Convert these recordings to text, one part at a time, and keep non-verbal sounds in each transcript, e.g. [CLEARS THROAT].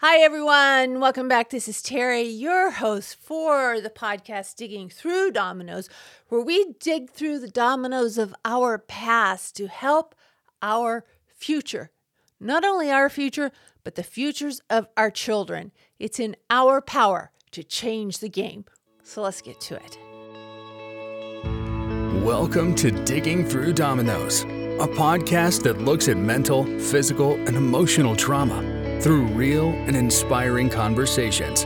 Hi, everyone. Welcome back. This is Terry, your host for the podcast Digging Through Dominoes, where we dig through the dominoes of our past to help our future. Not only our future, but the futures of our children. It's in our power to change the game. So let's get to it. Welcome to Digging Through Dominoes, a podcast that looks at mental, physical, and emotional trauma through real and inspiring conversations.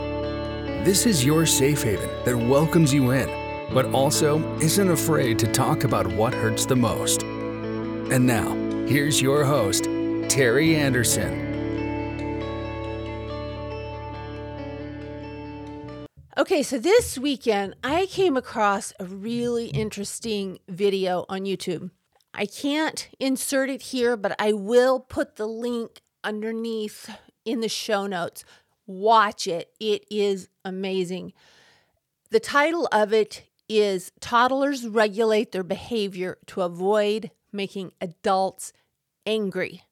This is your safe haven that welcomes you in, but also isn't afraid to talk about what hurts the most. And now, here's your host, Terry Anderson. Okay, so this weekend I came across a really interesting video on YouTube. I can't insert it here, but I will put the link underneath in the show notes. Watch it, it is amazing. The title of it is Toddlers Regulate Their Behavior to Avoid Making Adults Angry,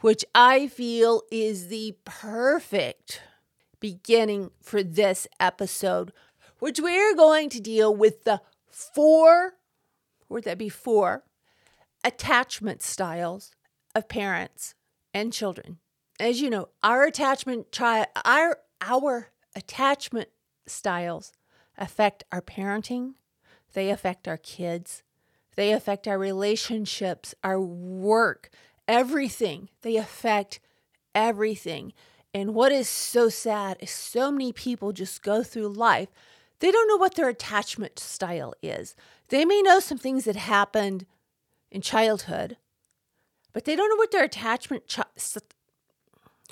which I feel is the perfect beginning for this episode, which we're going to deal with the four, would that be four, attachment styles of parents and children. As you know, our attachment chi- our our attachment styles affect our parenting, they affect our kids, they affect our relationships, our work, everything. They affect everything. And what is so sad is so many people just go through life. They don't know what their attachment style is. They may know some things that happened in childhood, but they don't know what their attachment chi-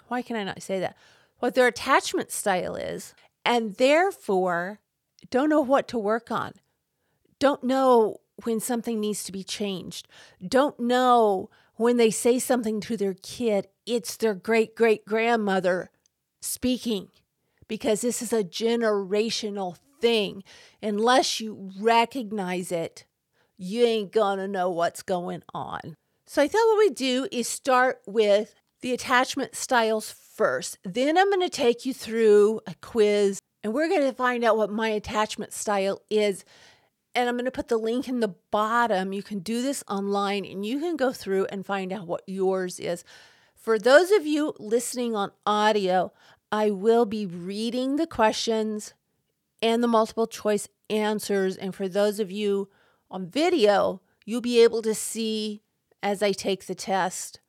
why can I not say that? What their attachment style is, and therefore don't know what to work on. Don't know when something needs to be changed. Don't know when they say something to their kid, it's their great great grandmother speaking because this is a generational thing. Unless you recognize it, you ain't gonna know what's going on. So I thought what we do is start with the attachment styles first. Then I'm going to take you through a quiz and we're going to find out what my attachment style is. And I'm going to put the link in the bottom. You can do this online and you can go through and find out what yours is. For those of you listening on audio, I will be reading the questions and the multiple choice answers. And for those of you on video, you'll be able to see as I take the test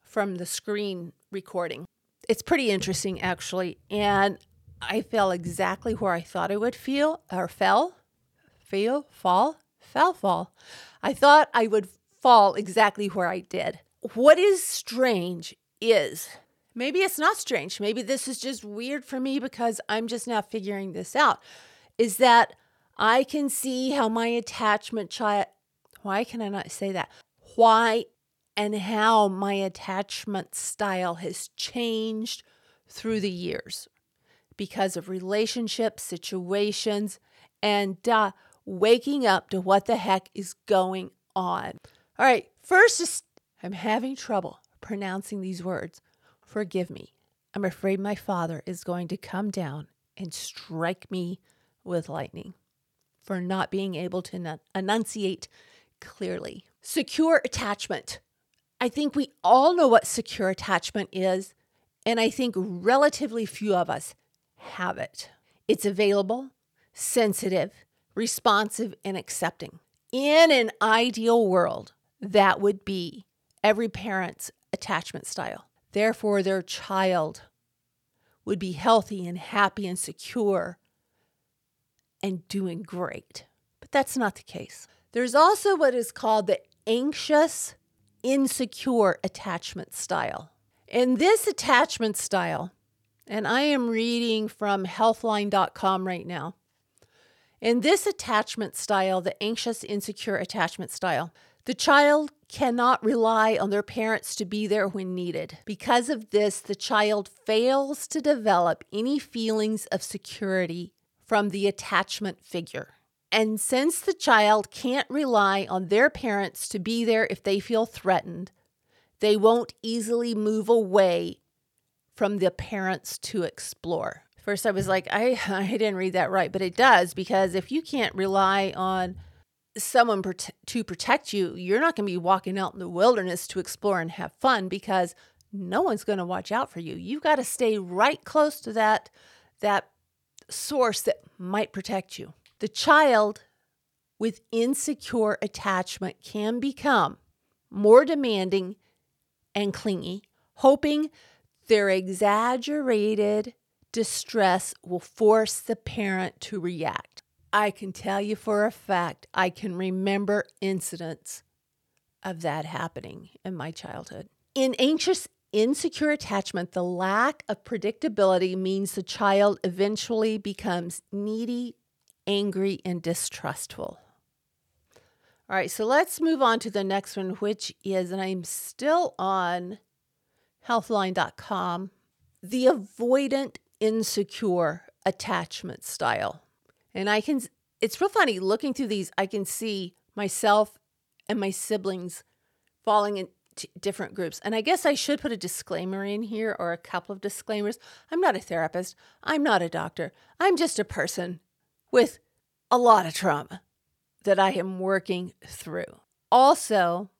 from the screen recording. It's pretty interesting, actually. And I fell exactly where I thought I would feel or fell, feel, fall, fell, fall. I thought I would fall exactly where I did. What is strange is maybe it's not strange. Maybe this is just weird for me because I'm just now figuring this out. Is that I can see how my attachment child, why can I not say that? Why and how my attachment style has changed through the years because of relationships, situations, and uh, waking up to what the heck is going on. All right, first, I'm having trouble pronouncing these words. Forgive me. I'm afraid my father is going to come down and strike me with lightning for not being able to enunciate clearly. Secure attachment. I think we all know what secure attachment is, and I think relatively few of us have it. It's available, sensitive, responsive, and accepting. In an ideal world, that would be every parent's attachment style. Therefore, their child would be healthy and happy and secure and doing great. But that's not the case. There's also what is called the anxious insecure attachment style. In this attachment style, and I am reading from healthline.com right now. In this attachment style, the anxious, insecure attachment style, the child cannot rely on their parents to be there when needed. Because of this, the child fails to develop any feelings of security from the attachment figure. And since the child can't rely on their parents to be there if they feel threatened, they won't easily move away from the parents to explore. First, I was like, I, [LAUGHS] I didn't read that right, but it does because if you can't rely on someone prote- to protect you, you're not going to be walking out in the wilderness to explore and have fun because no one's going to watch out for you. You've got to stay right close to that that source that might protect you. The child with insecure attachment can become more demanding and clingy, hoping their exaggerated distress will force the parent to react. I can tell you for a fact, I can remember incidents of that happening in my childhood. In anxious, insecure attachment, the lack of predictability means the child eventually becomes needy, angry, and distrustful. All right, so let's move on to the next one, which is, and I'm still on healthline.com, the avoidant insecure attachment style. And I can, it's real funny looking through these, I can see myself and my siblings falling in different groups. And I guess I should put a disclaimer in here or a couple of disclaimers. I'm not a therapist, I'm not a doctor, I'm just a person with a lot of trauma that I am working through. Also,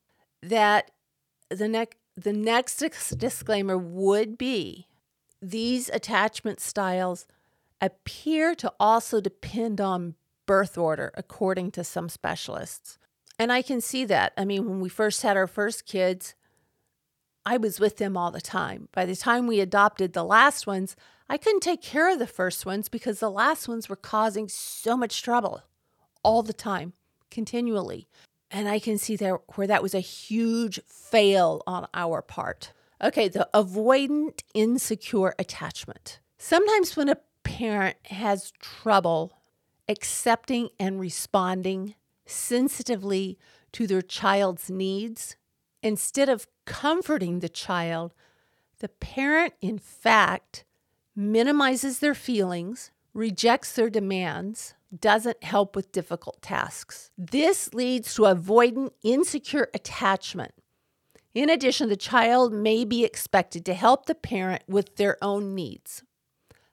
that the next the next disclaimer would be these attachment styles appear to also depend on birth order, according to some specialists. And I can see that. I mean, when we first had our first kids, I was with them all the time. By the time we adopted the last ones, I couldn't take care of the first ones because the last ones were causing so much trouble all the time, continually. And I can see there where that was a huge fail on our part. Okay, the avoidant insecure attachment. Sometimes when a parent has trouble accepting and responding sensitively to their child's needs, instead of comforting the child, the parent, in fact, minimizes their feelings, rejects their demands, doesn't help with difficult tasks. This leads to avoidant, insecure attachment in addition, the child may be expected to help the parent with their own needs.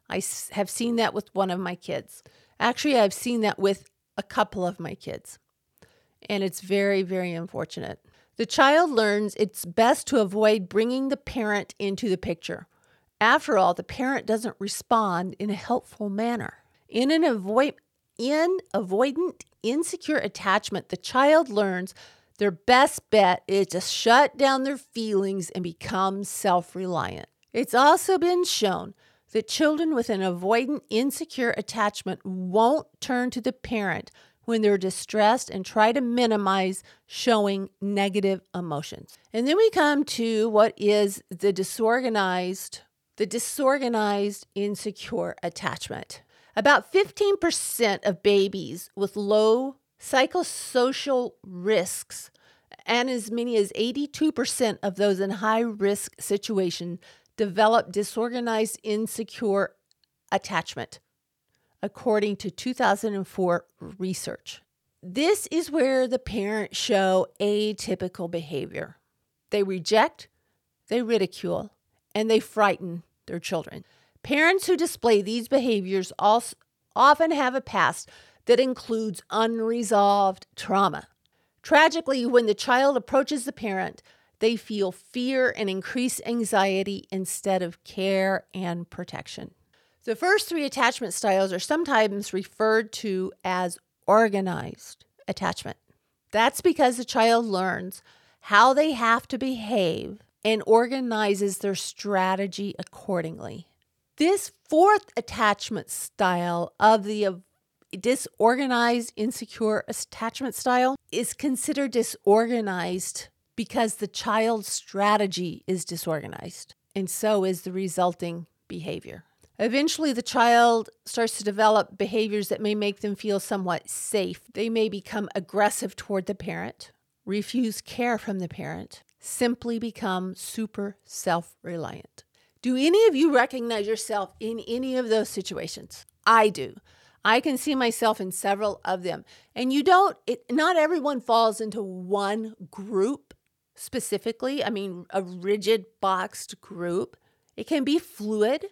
I have seen that with one of my kids. Actually, I've seen that with a couple of my kids. And it's very, very unfortunate. The child learns it's best to avoid bringing the parent into the picture. After all, the parent doesn't respond in a helpful manner. In an avoid in avoidant insecure attachment, the child learns their best bet is to shut down their feelings and become self reliant. It's also been shown that children with an avoidant, insecure attachment won't turn to the parent when they're distressed and try to minimize showing negative emotions. And then we come to what is the disorganized, the disorganized insecure attachment. About 15% of babies with low psychosocial risks, and as many as 82% of those in high risk situation develop disorganized, insecure attachment, according to 2004 research. This is where the parents show atypical behavior. They reject, they ridicule, and they frighten their children. Parents who display these behaviors also often have a past that includes unresolved trauma. Tragically, when the child approaches the parent, they feel fear and increased anxiety instead of care and protection. The first three attachment styles are sometimes referred to as organized attachment. That's because the child learns how they have to behave and organizes their strategy accordingly. This fourth attachment style of the disorganized, insecure attachment style is considered disorganized because the child's strategy is disorganized, and so is the resulting behavior. Eventually, the child starts to develop behaviors that may make them feel somewhat safe. They may become aggressive toward the parent, refuse care from the parent, simply become super self reliant. Do any of you recognize yourself in any of those situations? I do. I can see myself in several of them. And you don't, it, not everyone falls into one group specifically. I mean, a rigid boxed group. It can be fluid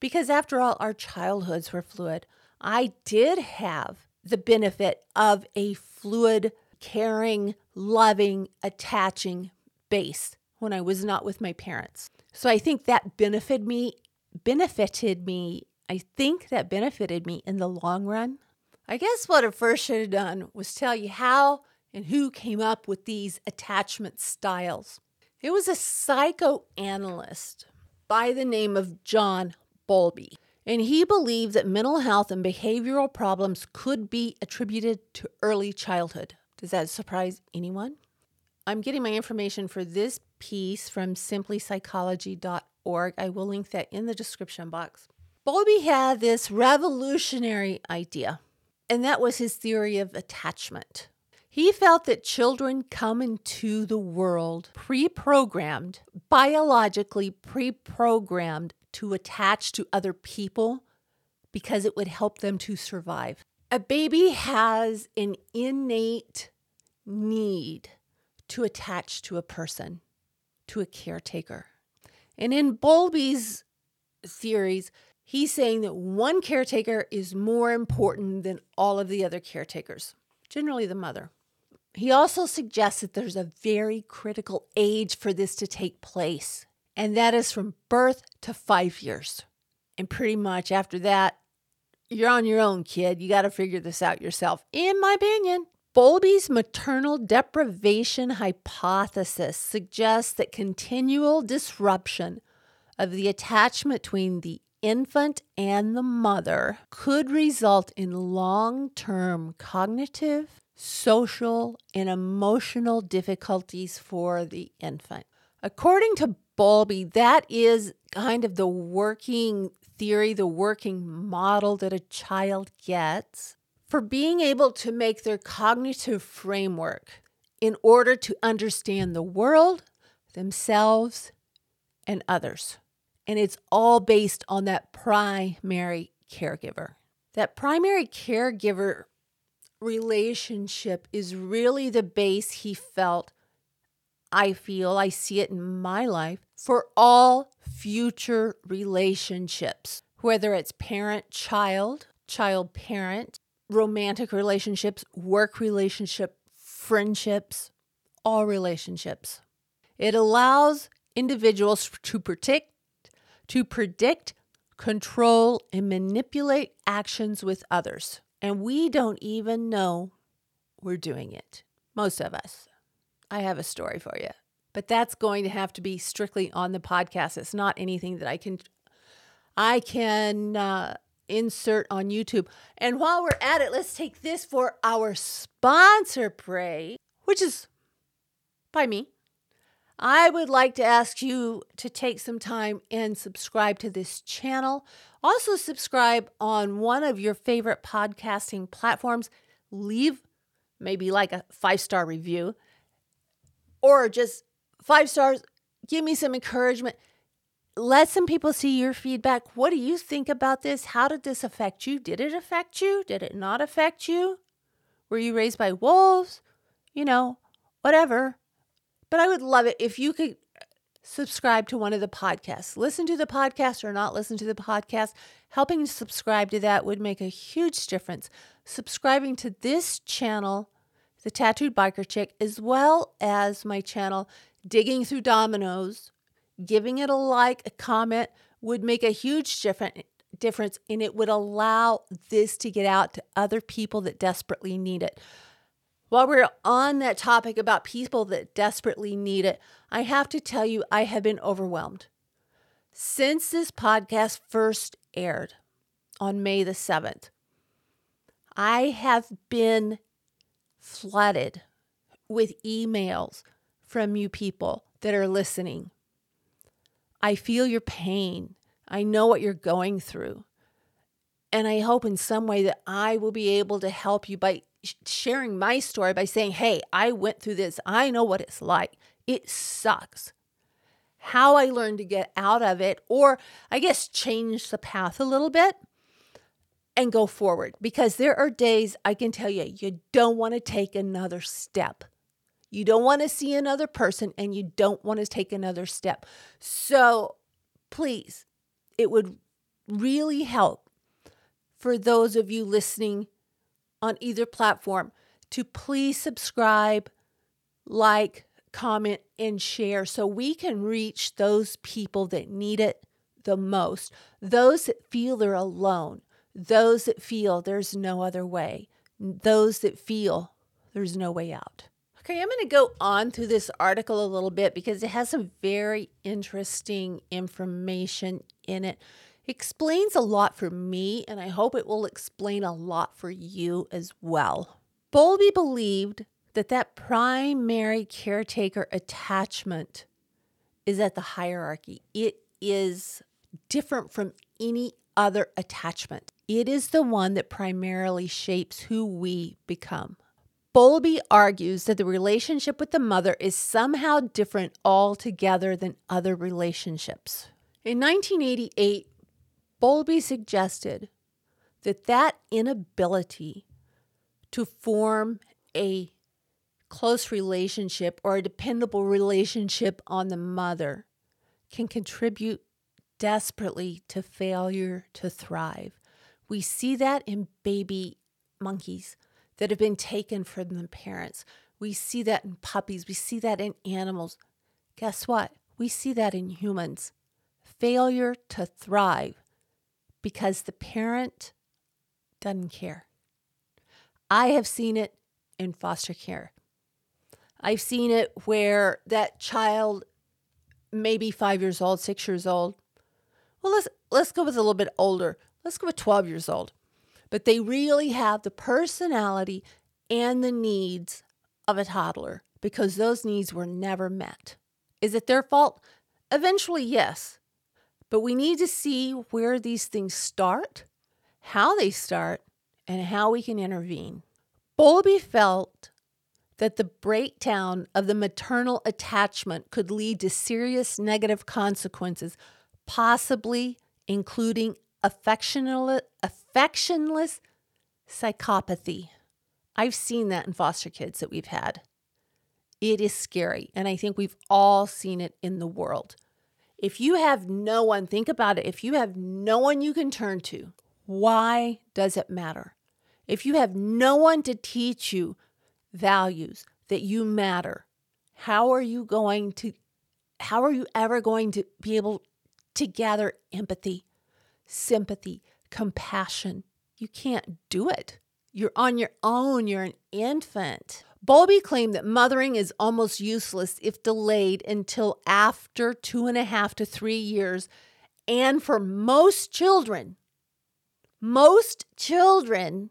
because, after all, our childhoods were fluid. I did have the benefit of a fluid, caring, loving, attaching base when I was not with my parents. So I think that benefited me benefited me. I think that benefited me in the long run. I guess what I first should have done was tell you how and who came up with these attachment styles. It was a psychoanalyst by the name of John Bowlby, and he believed that mental health and behavioral problems could be attributed to early childhood. Does that surprise anyone? I'm getting my information for this piece from simplypsychology.org. I will link that in the description box. Bowlby had this revolutionary idea, and that was his theory of attachment. He felt that children come into the world pre programmed, biologically pre programmed to attach to other people because it would help them to survive. A baby has an innate need to attach to a person, to a caretaker. And in Bowlby's theories, he's saying that one caretaker is more important than all of the other caretakers, generally the mother. He also suggests that there's a very critical age for this to take place, and that is from birth to five years. And pretty much after that, you're on your own, kid. You got to figure this out yourself, in my opinion. Bowlby's maternal deprivation hypothesis suggests that continual disruption of the attachment between the infant and the mother could result in long term cognitive, social, and emotional difficulties for the infant. According to Bowlby, that is kind of the working theory, the working model that a child gets for being able to make their cognitive framework in order to understand the world, themselves, and others. And it's all based on that primary caregiver. That primary caregiver relationship is really the base he felt. I feel, I see it in my life for all future relationships, whether it's parent child, child parent, romantic relationships, work relationship, friendships, all relationships. It allows individuals to predict, to predict, control, and manipulate actions with others. And we don't even know we're doing it. Most of us. I have a story for you. But that's going to have to be strictly on the podcast. It's not anything that I can I can uh, insert on YouTube. And while we're at it, let's take this for our sponsor pray, which is by me. I would like to ask you to take some time and subscribe to this channel. Also, subscribe on one of your favorite podcasting platforms. Leave maybe like a five star review or just five stars. Give me some encouragement. Let some people see your feedback. What do you think about this? How did this affect you? Did it affect you? Did it not affect you? Were you raised by wolves? You know, whatever. But I would love it if you could subscribe to one of the podcasts. Listen to the podcast or not listen to the podcast. Helping subscribe to that would make a huge difference. Subscribing to this channel, The Tattooed Biker Chick, as well as my channel, Digging Through Dominoes, giving it a like, a comment would make a huge difference difference and it would allow this to get out to other people that desperately need it. While we're on that topic about people that desperately need it, I have to tell you, I have been overwhelmed. Since this podcast first aired on May the 7th, I have been flooded with emails from you people that are listening. I feel your pain. I know what you're going through. And I hope in some way that I will be able to help you by sharing my story by saying, Hey, I went through this. I know what it's like. It sucks. How I learned to get out of it, or I guess change the path a little bit and go forward. Because there are days I can tell you, you don't want to take another step. You don't want to see another person and you don't want to take another step. So please, it would really help for those of you listening on either platform to please subscribe, like, comment, and share so we can reach those people that need it the most, those that feel they're alone, those that feel there's no other way, those that feel there's no way out. Okay, I'm going to go on through this article a little bit because it has some very interesting information in it. it. Explains a lot for me, and I hope it will explain a lot for you as well. Bowlby believed that that primary caretaker attachment is at the hierarchy. It is different from any other attachment. It is the one that primarily shapes who we become. Bowlby argues that the relationship with the mother is somehow different altogether than other relationships. In 1988, Bowlby suggested that that inability to form a close relationship or a dependable relationship on the mother can contribute desperately to failure to thrive. We see that in baby monkeys that have been taken from the parents. We see that in puppies. We see that in animals. Guess what? We see that in humans. Failure to thrive because the parent doesn't care. I have seen it in foster care. I've seen it where that child, maybe five years old, six years old, well, let's let's go with a little bit older. Let's go with 12 years old. But they really have the personality and the needs of a toddler because those needs were never met. Is it their fault? Eventually, yes. But we need to see where these things start, how they start, and how we can intervene. Bowlby felt that the breakdown of the maternal attachment could lead to serious negative consequences possibly including affectionless, affectionless psychopathy. I've seen that in foster kids that we've had. It is scary, and I think we've all seen it in the world. If you have no one, think about it. If you have no one you can turn to, why does it matter? If you have no one to teach you values that you matter, how are you going to how are you ever going to be able to gather empathy, sympathy, compassion. You can't do it. You're on your own, you're an infant. Bowlby claimed that mothering is almost useless if delayed until after two and a half to three years. And for most children, most children,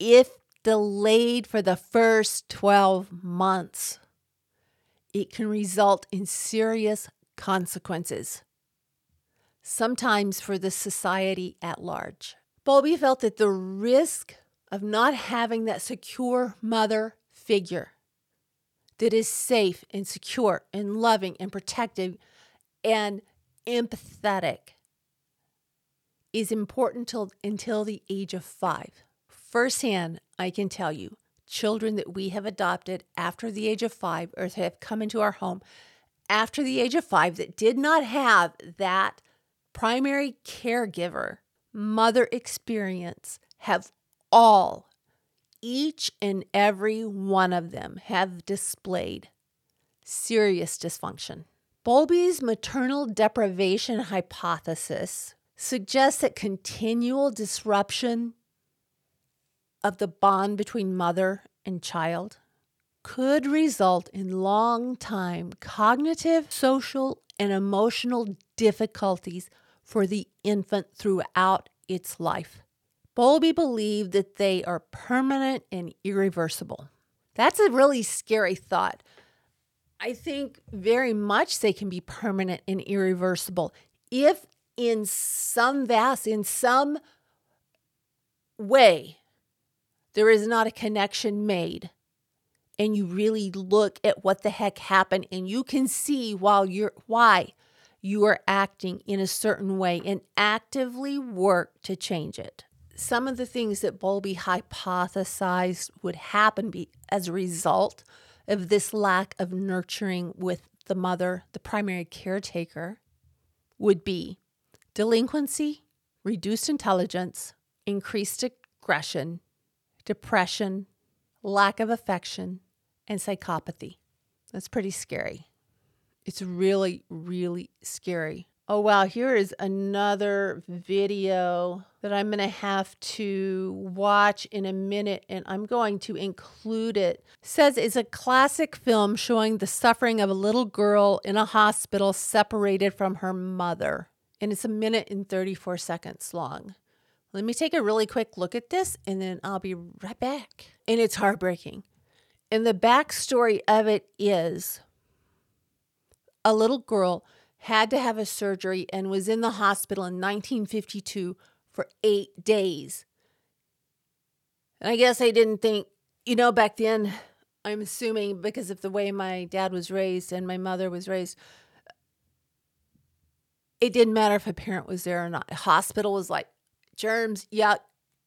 if delayed for the first 12 months, it can result in serious consequences sometimes for the society at large. Bowlby felt that the risk of not having that secure mother figure that is safe and secure and loving and protective and empathetic is important till, until the age of five. Firsthand, I can tell you, children that we have adopted after the age of five or that have come into our home after the age of five that did not have that primary caregiver, mother experience have all, each and every one of them, have displayed serious dysfunction. Bowlby's maternal deprivation hypothesis suggests that continual disruption of the bond between mother and child could result in long time cognitive, social, and emotional difficulties for the infant throughout its life. Bowlby believed that they are permanent and irreversible. That's a really scary thought. I think very much they can be permanent and irreversible if, in some vast, in some way, there is not a connection made and you really look at what the heck happened and you can see while you're why you are acting in a certain way and actively work to change it. Some of the things that Bowlby hypothesized would happen be, as a result of this lack of nurturing with the mother, the primary caretaker, would be delinquency, reduced intelligence, increased aggression, depression, lack of affection, and psychopathy. That's pretty scary. It's really, really scary. Oh, wow. Here is another video that I'm going to have to watch in a minute, and I'm going to include it. Says it's a classic film showing the suffering of a little girl in a hospital separated from her mother. And it's a minute and 34 seconds long. Let me take a really quick look at this, and then I'll be right back. And it's heartbreaking. And the backstory of it is a little girl had to have a surgery and was in the hospital in 1952 for eight days. And I guess I didn't think, you know, back then, I'm assuming because of the way my dad was raised and my mother was raised, it didn't matter if a parent was there or not. Hospital was like, germs, yuck,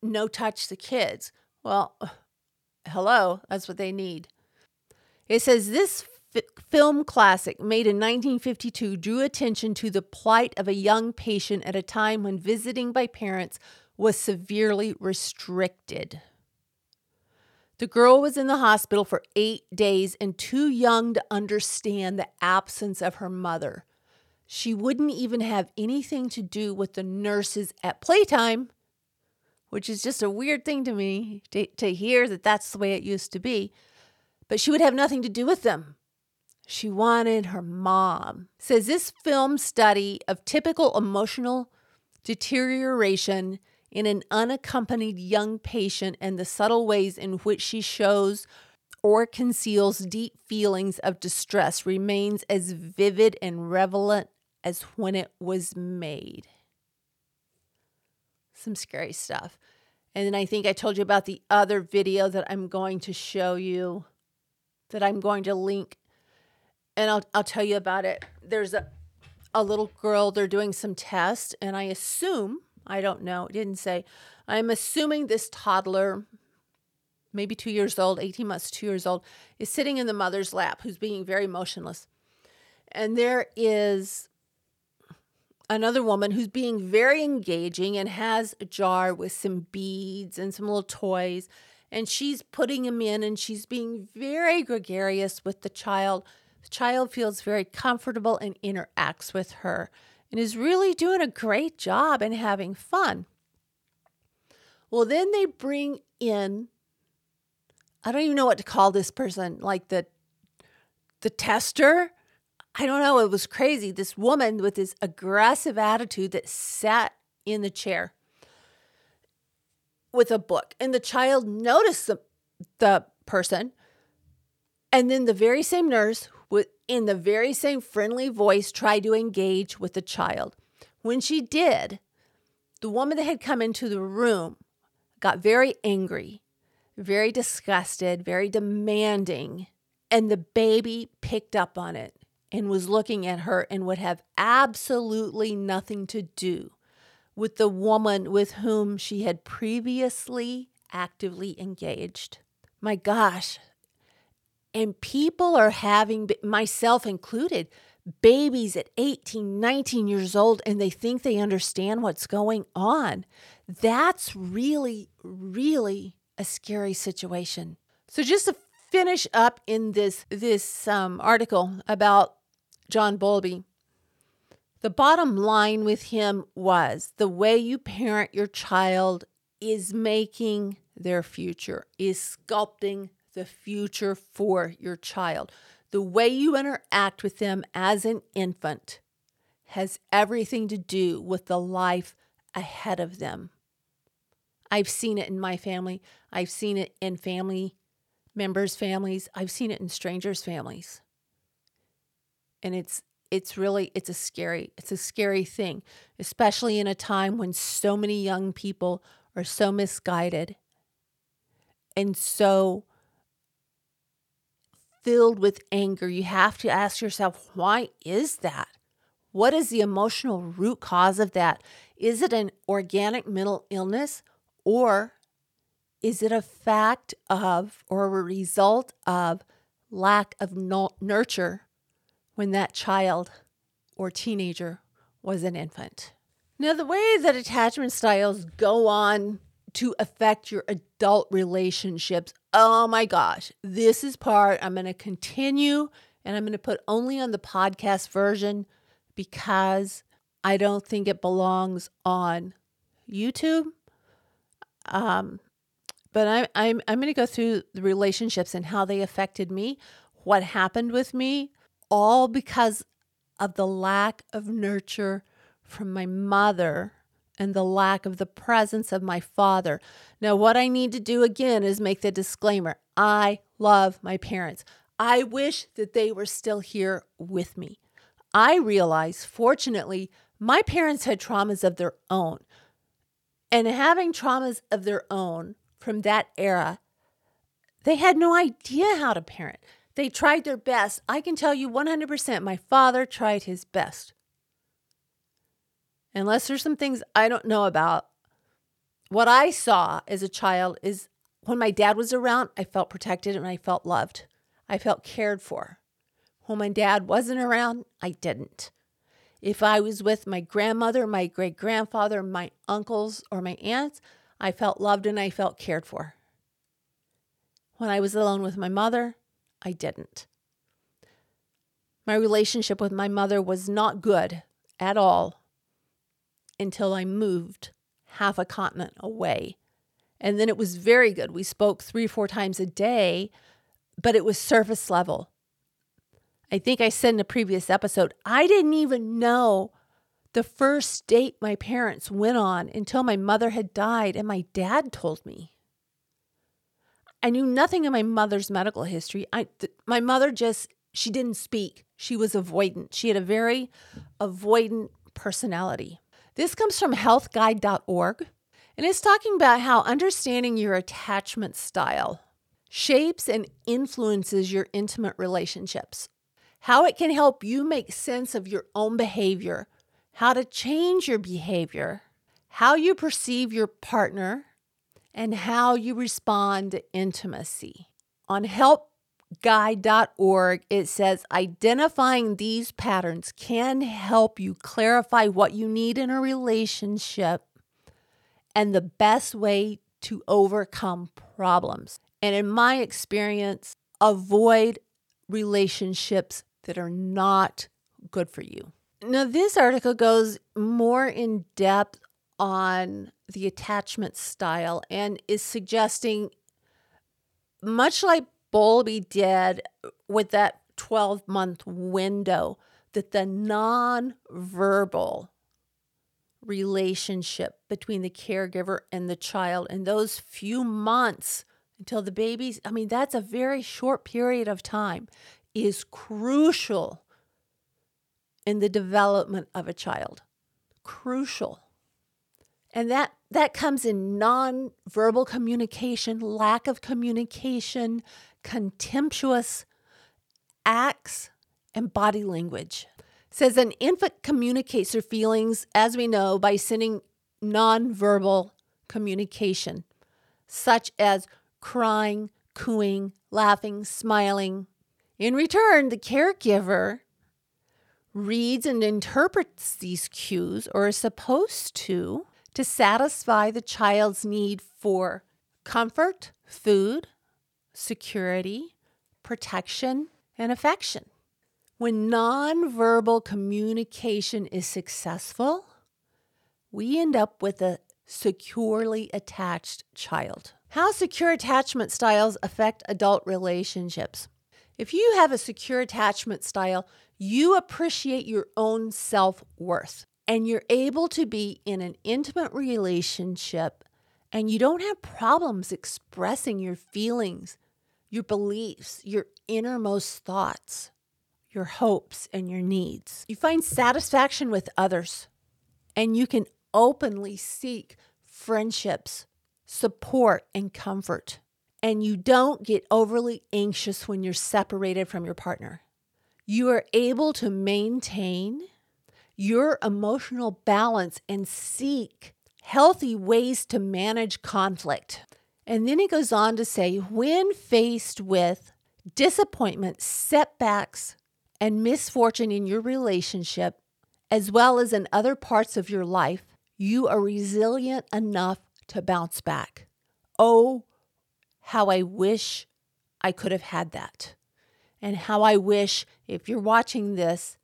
no touch the kids. Well, hello, that's what they need. It says this film classic made in 1952 drew attention to the plight of a young patient at a time when visiting by parents was severely restricted. The girl was in the hospital for eight days and too young to understand the absence of her mother. She wouldn't even have anything to do with the nurses at playtime, which is just a weird thing to me to, to hear that that's the way it used to be. But she would have nothing to do with them. She wanted her mom. Says this film study of typical emotional deterioration in an unaccompanied young patient and the subtle ways in which she shows or conceals deep feelings of distress remains as vivid and relevant as when it was made. Some scary stuff. And then I think I told you about the other video that I'm going to show you, that I'm going to link, and I'll, I'll tell you about it. There's a, a little girl, they're doing some tests, and I assume, I don't know, it didn't say, I'm assuming this toddler, maybe two years old, 18 months, two years old, is sitting in the mother's lap who's being very motionless. And there is another woman who's being very engaging and has a jar with some beads and some little toys. And she's putting them in and she's being very gregarious with the child. The child feels very comfortable and interacts with her and is really doing a great job and having fun. Well, then they bring in, I don't even know what to call this person, like the the tester I don't know, it was crazy. This woman with this aggressive attitude that sat in the chair with a book, and the child noticed the, the person. And then the very same nurse, in the very same friendly voice, tried to engage with the child. When she did, the woman that had come into the room got very angry, very disgusted, very demanding, and the baby picked up on it and was looking at her and would have absolutely nothing to do with the woman with whom she had previously actively engaged. My gosh. And people are having, myself included, babies at 18, 19 years old, and they think they understand what's going on. That's really, really a scary situation. So, just to finish up in this this um, article about John Bowlby. The bottom line with him was the way you parent your child is making their future, is sculpting the future for your child. The way you interact with them as an infant has everything to do with the life ahead of them. I've seen it in my family. I've seen it in family members' families. I've seen it in strangers' families and it's it's really it's a scary it's a scary thing especially in a time when so many young people are so misguided and so filled with anger you have to ask yourself why is that what is the emotional root cause of that is it an organic mental illness or is it a fact of or a result of lack of nurture when that child or teenager was an infant. Now, the way that attachment styles go on to affect your adult relationships, oh my gosh, this is part I'm going to continue and I'm going to put only on the podcast version because I don't think it belongs on YouTube. Um, but I, I'm I'm going to go through the relationships and how they affected me, what happened with me, all because of the lack of nurture from my mother and the lack of the presence of my father. Now, what I need to do again is make the disclaimer I love my parents. I wish that they were still here with me. I realize, fortunately, my parents had traumas of their own. And having traumas of their own from that era, they had no idea how to parent. They tried their best. I can tell you 100% my father tried his best. Unless there's some things I don't know about, what I saw as a child is when my dad was around, I felt protected and I felt loved. I felt cared for. When my dad wasn't around, I didn't. If I was with my grandmother, my great grandfather, my uncles, or my aunts, I felt loved and I felt cared for. When I was alone with my mother, I didn't. My relationship with my mother was not good at all until I moved half a continent away. And then it was very good. We spoke three, four times a day, but it was surface level. I think I said in a previous episode, I didn't even know the first date my parents went on until my mother had died and my dad told me. I knew nothing of my mother's medical history. I th- my mother just she didn't speak. She was avoidant. She had a very avoidant personality. This comes from helpguide.org and it's talking about how understanding your attachment style shapes and influences your intimate relationships how it can help you make sense of your own behavior, how to change your behavior, how you perceive your partner, and how you respond to intimacy. On helpguide.org, it says identifying these patterns can help you clarify what you need in a relationship and the best way to overcome problems. And in my experience, avoid relationships that are not good for you. Now, this article goes more in depth on the attachment style and is suggesting, much like Bowlby did with that 12 month window, that the non-verbal relationship between the caregiver and the child in those few months until the baby's, I mean, that's a very short period of time is crucial in the development of a child. Crucial. And that that comes in non-verbal communication, lack of communication, contemptuous acts, and body language. It says an infant communicates their feelings, as we know, by sending non-verbal communication, such as crying, cooing, laughing, smiling, in return, the caregiver reads and interprets these cues, or is supposed to, to satisfy the child's need for comfort, food, security, protection, and affection. When nonverbal communication is successful, we end up with a securely attached child. How secure attachment styles affect adult relationships? If you have a secure attachment style, you appreciate your own self worth and you're able to be in an intimate relationship and you don't have problems expressing your feelings, your beliefs, your innermost thoughts, your hopes, and your needs. You find satisfaction with others and you can openly seek friendships, support, and comfort and you don't get overly anxious when you're separated from your partner. You are able to maintain your emotional balance and seek healthy ways to manage conflict. And then he goes on to say when faced with disappointment, setbacks, and misfortune in your relationship, as well as in other parts of your life, you are resilient enough to bounce back. Oh, how I wish I could have had that. And how I wish, if you're watching this,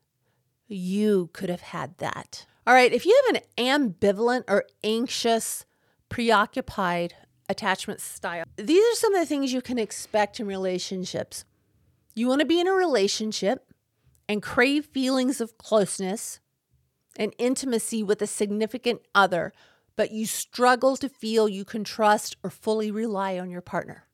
you could have had that. All right, if you have an ambivalent or anxious, preoccupied attachment style, these are some of the things you can expect in relationships. You want to be in a relationship and crave feelings of closeness and intimacy with a significant other, but you struggle to feel you can trust or fully rely on your partner.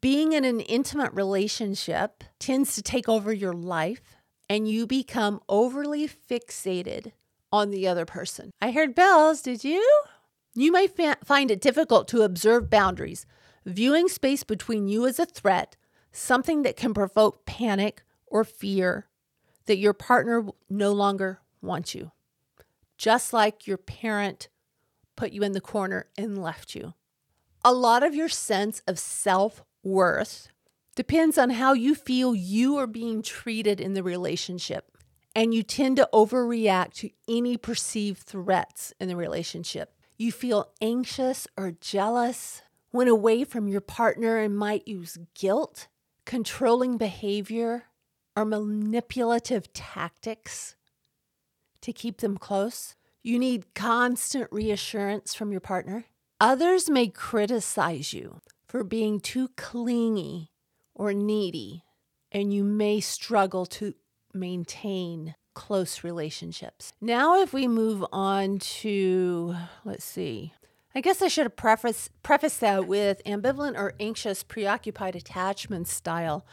Being in an intimate relationship tends to take over your life and you become overly fixated on the other person. I heard bells, did you? You may fa- find it difficult to observe boundaries, viewing space between you as a threat, something that can provoke panic or fear that your partner no longer wants you just like your parent put you in the corner and left you. A lot of your sense of self worth depends on how you feel you are being treated in the relationship. And you tend to overreact to any perceived threats in the relationship. You feel anxious or jealous when away from your partner and might use guilt, controlling behavior, or manipulative tactics to keep them close. You need constant reassurance from your partner. Others may criticize you for being too clingy or needy, and you may struggle to maintain close relationships. Now, if we move on to, let's see, I guess I should have prefaced, prefaced that with ambivalent or anxious preoccupied attachment style.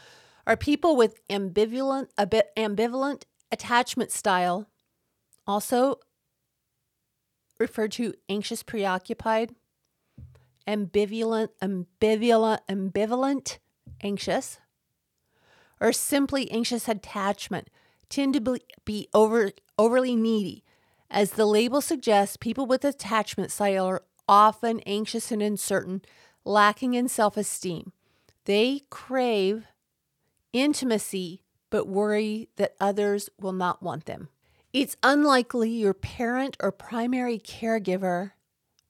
Are people with ambivalent, a bit ambivalent attachment style also referred to anxious preoccupied, ambivalent, ambivalent, ambivalent, anxious, or simply anxious attachment tend to be over, overly needy. As the label suggests, people with attachment style are often anxious and uncertain, lacking in self esteem. They crave intimacy but worry that others will not want them. It's unlikely your parent or primary caregiver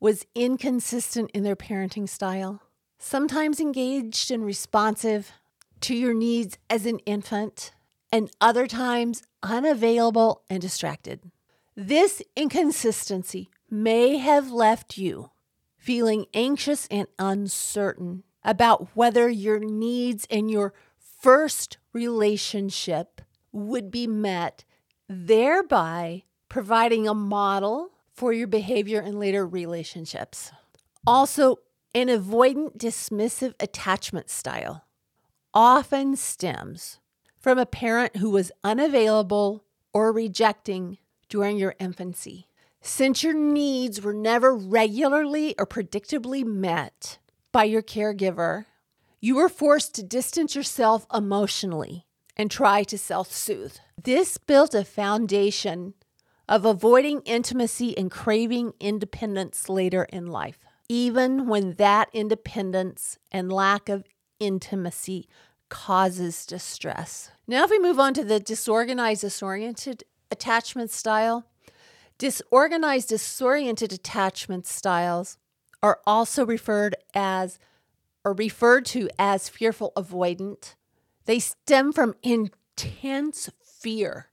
was inconsistent in their parenting style, sometimes engaged and responsive to your needs as an infant, and other times unavailable and distracted. This inconsistency may have left you feeling anxious and uncertain about whether your needs in your first relationship would be met thereby providing a model for your behavior in later relationships. Also, an avoidant dismissive attachment style often stems from a parent who was unavailable or rejecting during your infancy. Since your needs were never regularly or predictably met by your caregiver, you were forced to distance yourself emotionally and try to self soothe. This built a foundation of avoiding intimacy and craving independence later in life, even when that independence and lack of intimacy causes distress. Now, if we move on to the disorganized, disoriented attachment style, disorganized, disoriented attachment styles are also referred as or referred to as fearful avoidant they stem from intense fear,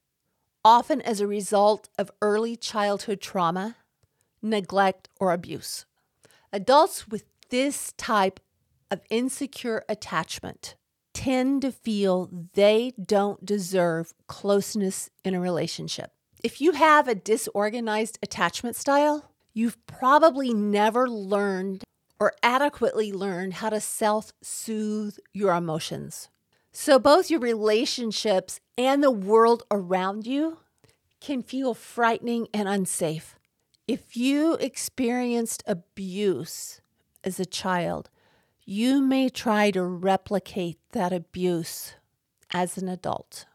often as a result of early childhood trauma, neglect, or abuse. Adults with this type of insecure attachment tend to feel they don't deserve closeness in a relationship. If you have a disorganized attachment style, you've probably never learned or adequately learned how to self soothe your emotions. So, both your relationships and the world around you can feel frightening and unsafe. If you experienced abuse as a child, you may try to replicate that abuse as an adult.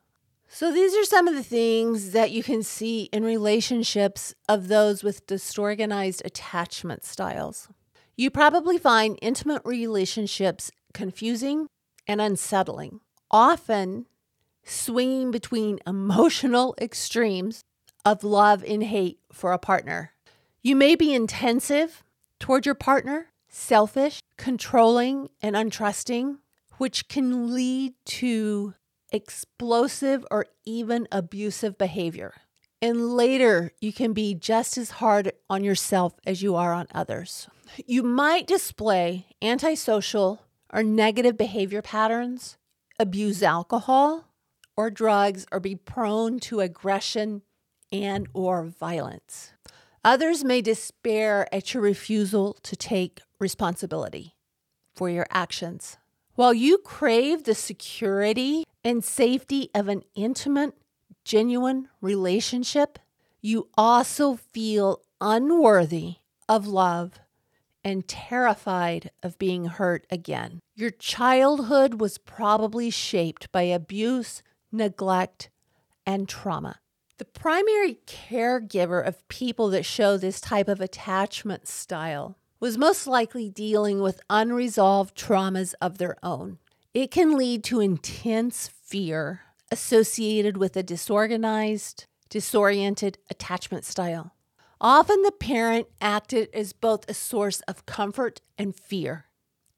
So, these are some of the things that you can see in relationships of those with disorganized attachment styles. You probably find intimate relationships confusing and unsettling often swinging between [LAUGHS] emotional extremes of love and hate for a partner. You may be intensive toward your partner, selfish, controlling, and untrusting, which can lead to explosive or even abusive behavior. And later, you can be just as hard on yourself as you are on others. You might display antisocial or negative behavior patterns, abuse alcohol or drugs, or be prone to aggression and or violence. Others may despair at your refusal to take responsibility for your actions. While you crave the security and safety of an intimate, genuine relationship, you also feel unworthy of love and terrified of being hurt again. Your childhood was probably shaped by abuse, neglect, and trauma. The primary caregiver of people that show this type of attachment style was most likely dealing with unresolved traumas of their own. It can lead to intense fear associated with a disorganized, disoriented attachment style. Often the parent acted as both a source of comfort and fear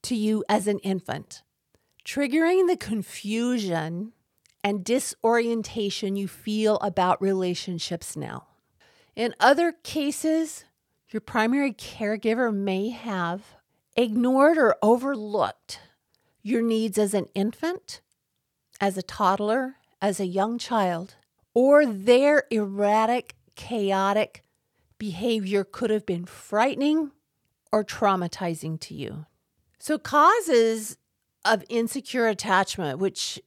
to you as an infant, triggering the confusion and disorientation you feel about relationships now. In other cases, your primary caregiver may have ignored or overlooked your needs as an infant, as a toddler, as a young child, or their erratic, chaotic behavior could have been frightening or traumatizing to you. So, causes of insecure attachment, which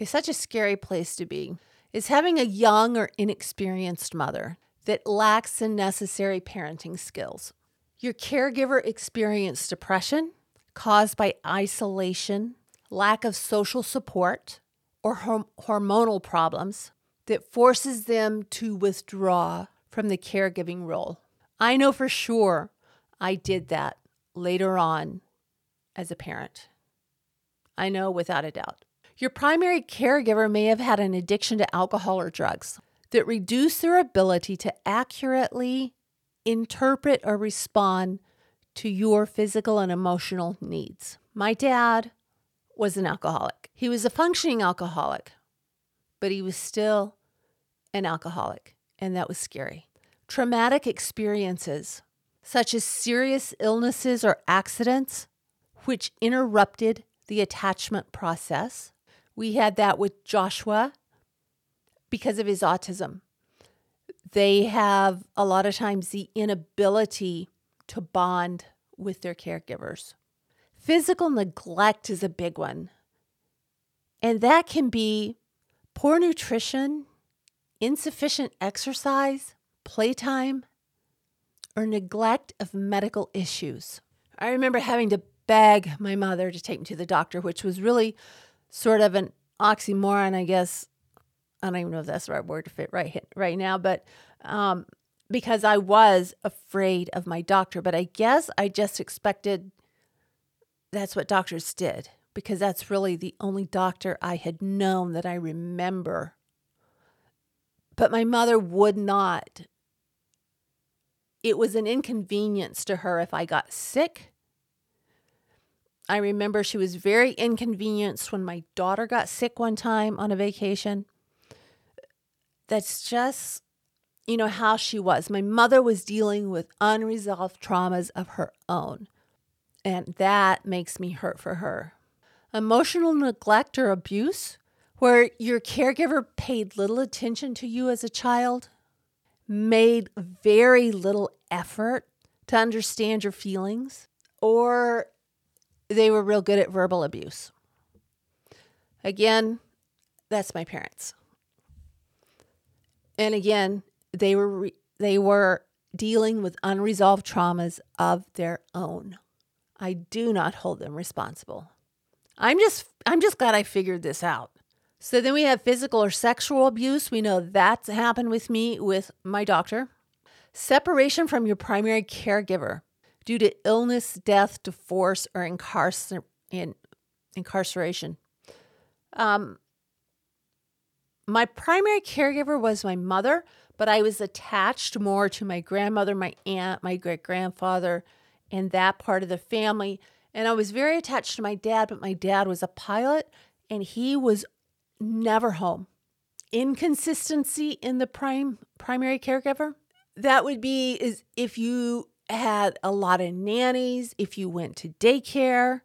is such a scary place to be, is having a young or inexperienced mother that lacks the necessary parenting skills. Your caregiver experienced depression caused by isolation, lack of social support, or hormonal problems that forces them to withdraw from the caregiving role. I know for sure I did that later on as a parent. I know without a doubt. Your primary caregiver may have had an addiction to alcohol or drugs that reduce their ability to accurately interpret or respond to your physical and emotional needs. My dad was an alcoholic. He was a functioning alcoholic, but he was still an alcoholic, and that was scary. Traumatic experiences, such as serious illnesses or accidents, which interrupted the attachment process. We had that with Joshua because of his autism. They have a lot of times the inability to bond with their caregivers. Physical neglect is a big one. And that can be poor nutrition, insufficient exercise, playtime, or neglect of medical issues. I remember having to beg my mother to take me to the doctor, which was really sort of an oxymoron, I guess. I don't even know if that's the right word to fit right right now, but um, because I was afraid of my doctor, but I guess I just expected that's what doctors did because that's really the only doctor I had known that I remember. But my mother would not it was an inconvenience to her if I got sick. I remember she was very inconvenienced when my daughter got sick one time on a vacation. That's just, you know, how she was. My mother was dealing with unresolved traumas of her own, and that makes me hurt for her. Emotional neglect or abuse, where your caregiver paid little attention to you as a child made very little effort to understand your feelings, or they were real good at verbal abuse. Again, that's my parents. And again, they were re- they were dealing with unresolved traumas of their own. I do not hold them responsible. I'm just I'm just glad I figured this out. So then we have physical or sexual abuse. We know that's happened with me with my doctor. Separation from your primary caregiver due to illness, death, divorce, or incarcer- in, incarceration. Um, my primary caregiver was my mother, but I was attached more to my grandmother, my aunt, my great grandfather, and that part of the family. And I was very attached to my dad, but my dad was a pilot and he was never home. Inconsistency in the prime primary caregiver. That would be is if you had a lot of nannies, if you went to daycare,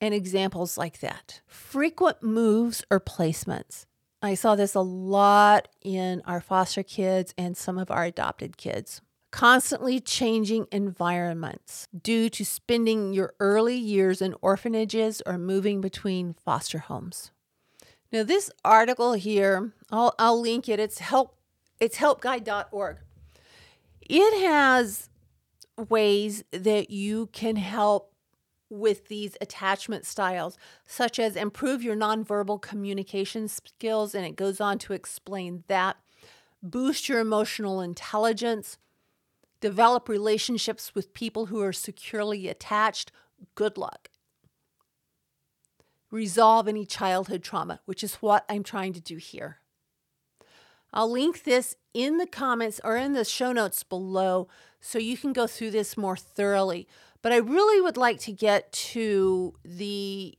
and examples like that. Frequent moves or placements. I saw this a lot in our foster kids and some of our adopted kids. Constantly changing environments due to spending your early years in orphanages or moving between foster homes. Now, this article here, I'll, I'll link it. It's help. It's helpguide.org. It has ways that you can help with these attachment styles, such as improve your nonverbal communication skills, and it goes on to explain that, boost your emotional intelligence, develop relationships with people who are securely attached. Good luck. Resolve any childhood trauma, which is what I'm trying to do here. I'll link this in the comments or in the show notes below so you can go through this more thoroughly. But I really would like to get to the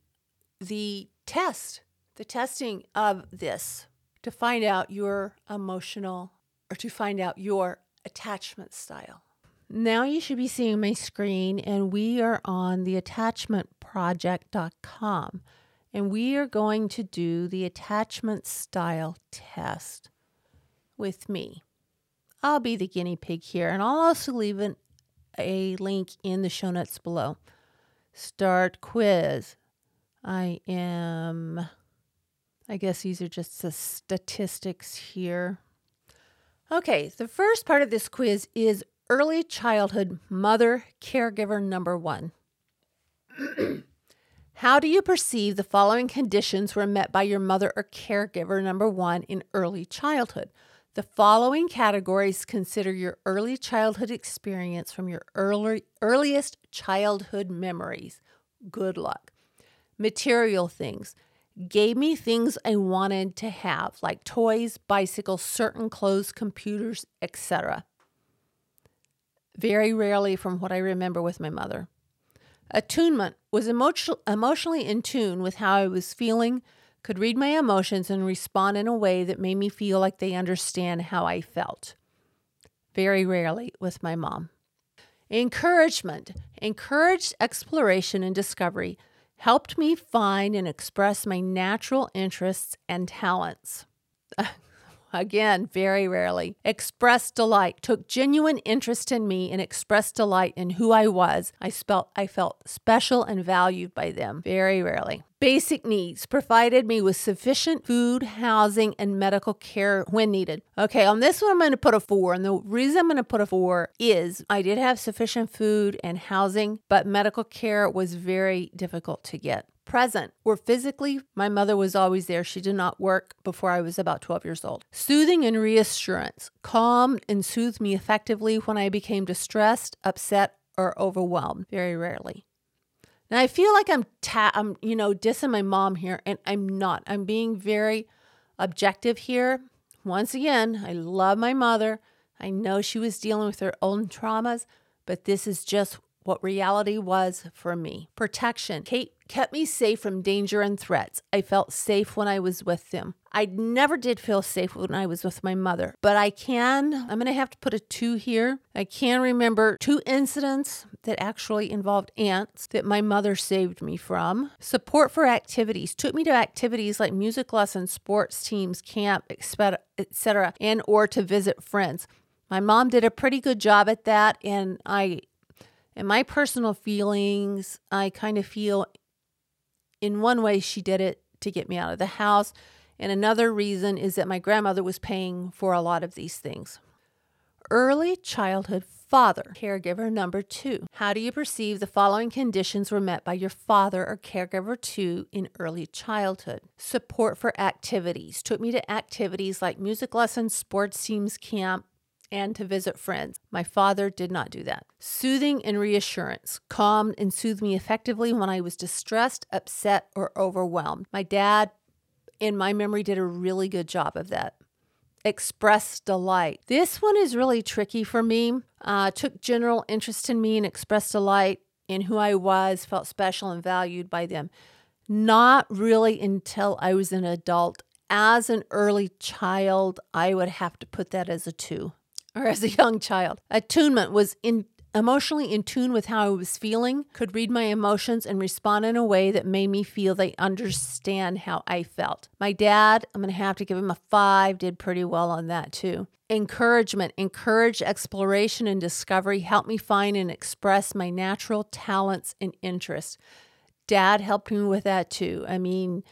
the test, the testing of this to find out your emotional or to find out your attachment style. Now you should be seeing my screen and we are on the attachmentproject.com and we are going to do the attachment style test with me. I'll be the guinea pig here, and I'll also leave an, a link in the show notes below. Start quiz. I am, I guess these are just the statistics here. Okay, the first part of this quiz is early childhood mother caregiver number one. [CLEARS THROAT] How do you perceive the following conditions were met by your mother or caregiver number one in early childhood? The following categories consider your early childhood experience from your early, earliest childhood memories. Good luck. Material things. Gave me things I wanted to have, like toys, bicycles, certain clothes, computers, etc. Very rarely from what I remember with my mother. Attunement was emotion- emotionally in tune with how I was feeling, could read my emotions and respond in a way that made me feel like they understand how I felt. Very rarely with my mom. Encouragement, encouraged exploration and discovery, helped me find and express my natural interests and talents. [LAUGHS] Again, very rarely. Expressed delight, took genuine interest in me and expressed delight in who I was. I felt I felt special and valued by them. Very rarely. Basic needs provided me with sufficient food, housing, and medical care when needed. Okay, on this one, I'm going to put a four. And the reason I'm going to put a four is I did have sufficient food and housing, but medical care was very difficult to get present, where physically my mother was always there. She did not work before I was about 12 years old. Soothing and reassurance calmed and soothed me effectively when I became distressed, upset, or overwhelmed. Very rarely. Now I feel like I'm ta- I'm you know dissing my mom here, and I'm not. I'm being very objective here. Once again, I love my mother. I know she was dealing with her own traumas, but this is just what reality was for me. Protection. Kate kept me safe from danger and threats. I felt safe when I was with them. I never did feel safe when I was with my mother, but I can, I'm going to have to put a two here. I can remember two incidents that actually involved ants that my mother saved me from. Support for activities took me to activities like music lessons, sports teams, camp, etc., and or to visit friends. My mom did a pretty good job at that and I and my personal feelings, I kind of feel in one way she did it to get me out of the house. And another reason is that my grandmother was paying for a lot of these things. Early childhood father, caregiver number two. How do you perceive the following conditions were met by your father or caregiver two in early childhood? Support for activities. Took me to activities like music lessons, sports teams, camp, and to visit friends. My father did not do that. Soothing and reassurance calmed and soothed me effectively when I was distressed, upset, or overwhelmed. My dad, in my memory, did a really good job of that. express delight. This one is really tricky for me. Uh, took general interest in me and expressed delight in who I was, felt special and valued by them. Not really until I was an adult. As an early child, I would have to put that as a two, or as a young child. Attunement was in emotionally in tune with how I was feeling, could read my emotions and respond in a way that made me feel they understand how I felt. My dad, I'm going to have to give him a five, did pretty well on that too. Encouragement, encourage exploration and discovery, help me find and express my natural talents and interests. Dad helped me with that too. I mean,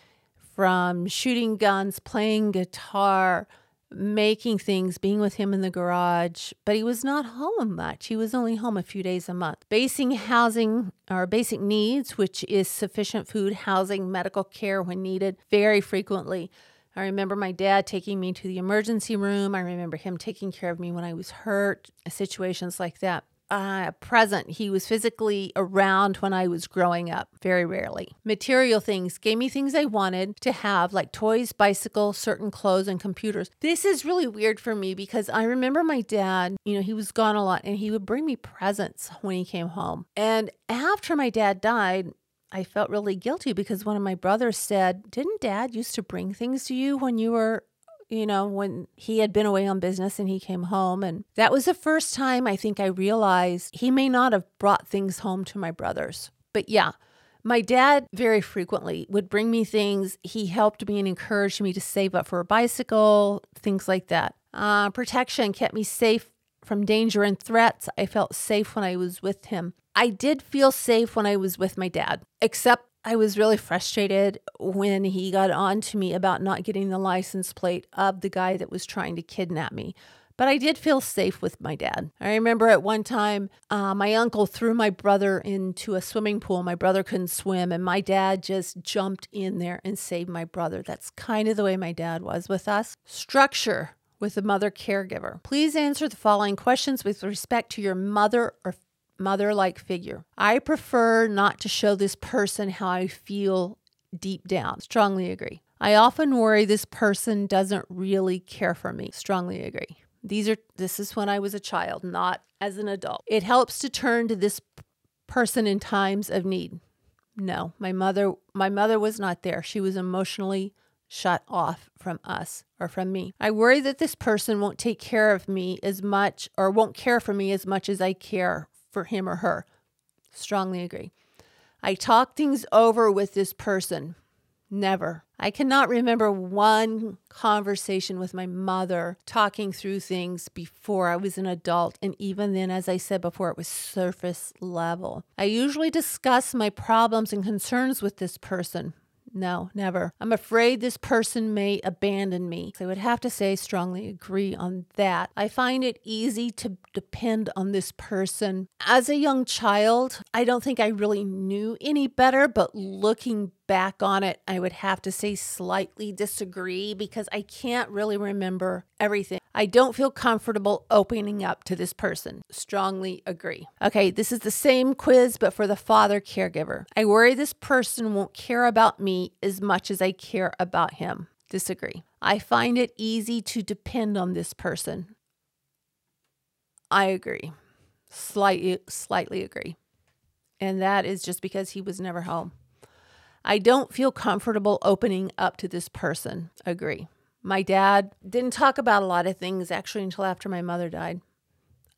from shooting guns, playing guitar, making things, being with him in the garage, but he was not home much. He was only home a few days a month. Basing housing or basic needs, which is sufficient food, housing, medical care when needed, very frequently. I remember my dad taking me to the emergency room. I remember him taking care of me when I was hurt, situations like that uh, present. He was physically around when I was growing up, very rarely. Material things gave me things I wanted to have, like toys, bicycles, certain clothes, and computers. This is really weird for me because I remember my dad, you know, he was gone a lot and he would bring me presents when he came home. And after my dad died, I felt really guilty because one of my brothers said, Didn't dad used to bring things to you when you were you know, when he had been away on business and he came home. And that was the first time I think I realized he may not have brought things home to my brothers. But yeah, my dad very frequently would bring me things. He helped me and encouraged me to save up for a bicycle, things like that. Uh, protection kept me safe from danger and threats. I felt safe when I was with him. I did feel safe when I was with my dad, except I was really frustrated when he got on to me about not getting the license plate of the guy that was trying to kidnap me. But I did feel safe with my dad. I remember at one time, uh, my uncle threw my brother into a swimming pool. My brother couldn't swim, and my dad just jumped in there and saved my brother. That's kind of the way my dad was with us. Structure with a mother caregiver. Please answer the following questions with respect to your mother or mother like figure. I prefer not to show this person how I feel deep down. Strongly agree. I often worry this person doesn't really care for me. Strongly agree. These are this is when I was a child, not as an adult. It helps to turn to this person in times of need. No, my mother my mother was not there. She was emotionally shut off from us or from me. I worry that this person won't take care of me as much or won't care for me as much as I care for him or her. Strongly agree. I talk things over with this person. Never. I cannot remember one conversation with my mother talking through things before I was an adult. And even then, as I said before, it was surface level. I usually discuss my problems and concerns with this person. No, never. I'm afraid this person may abandon me. So I would have to say, strongly agree on that. I find it easy to depend on this person. As a young child, I don't think I really knew any better, but looking back on it, I would have to say slightly disagree because I can't really remember everything. I don't feel comfortable opening up to this person. Strongly agree. Okay, this is the same quiz, but for the father caregiver. I worry this person won't care about me as much as I care about him. Disagree. I find it easy to depend on this person. I agree. Slightly, slightly agree. And that is just because he was never home. I don't feel comfortable opening up to this person. Agree. My dad didn't talk about a lot of things actually until after my mother died.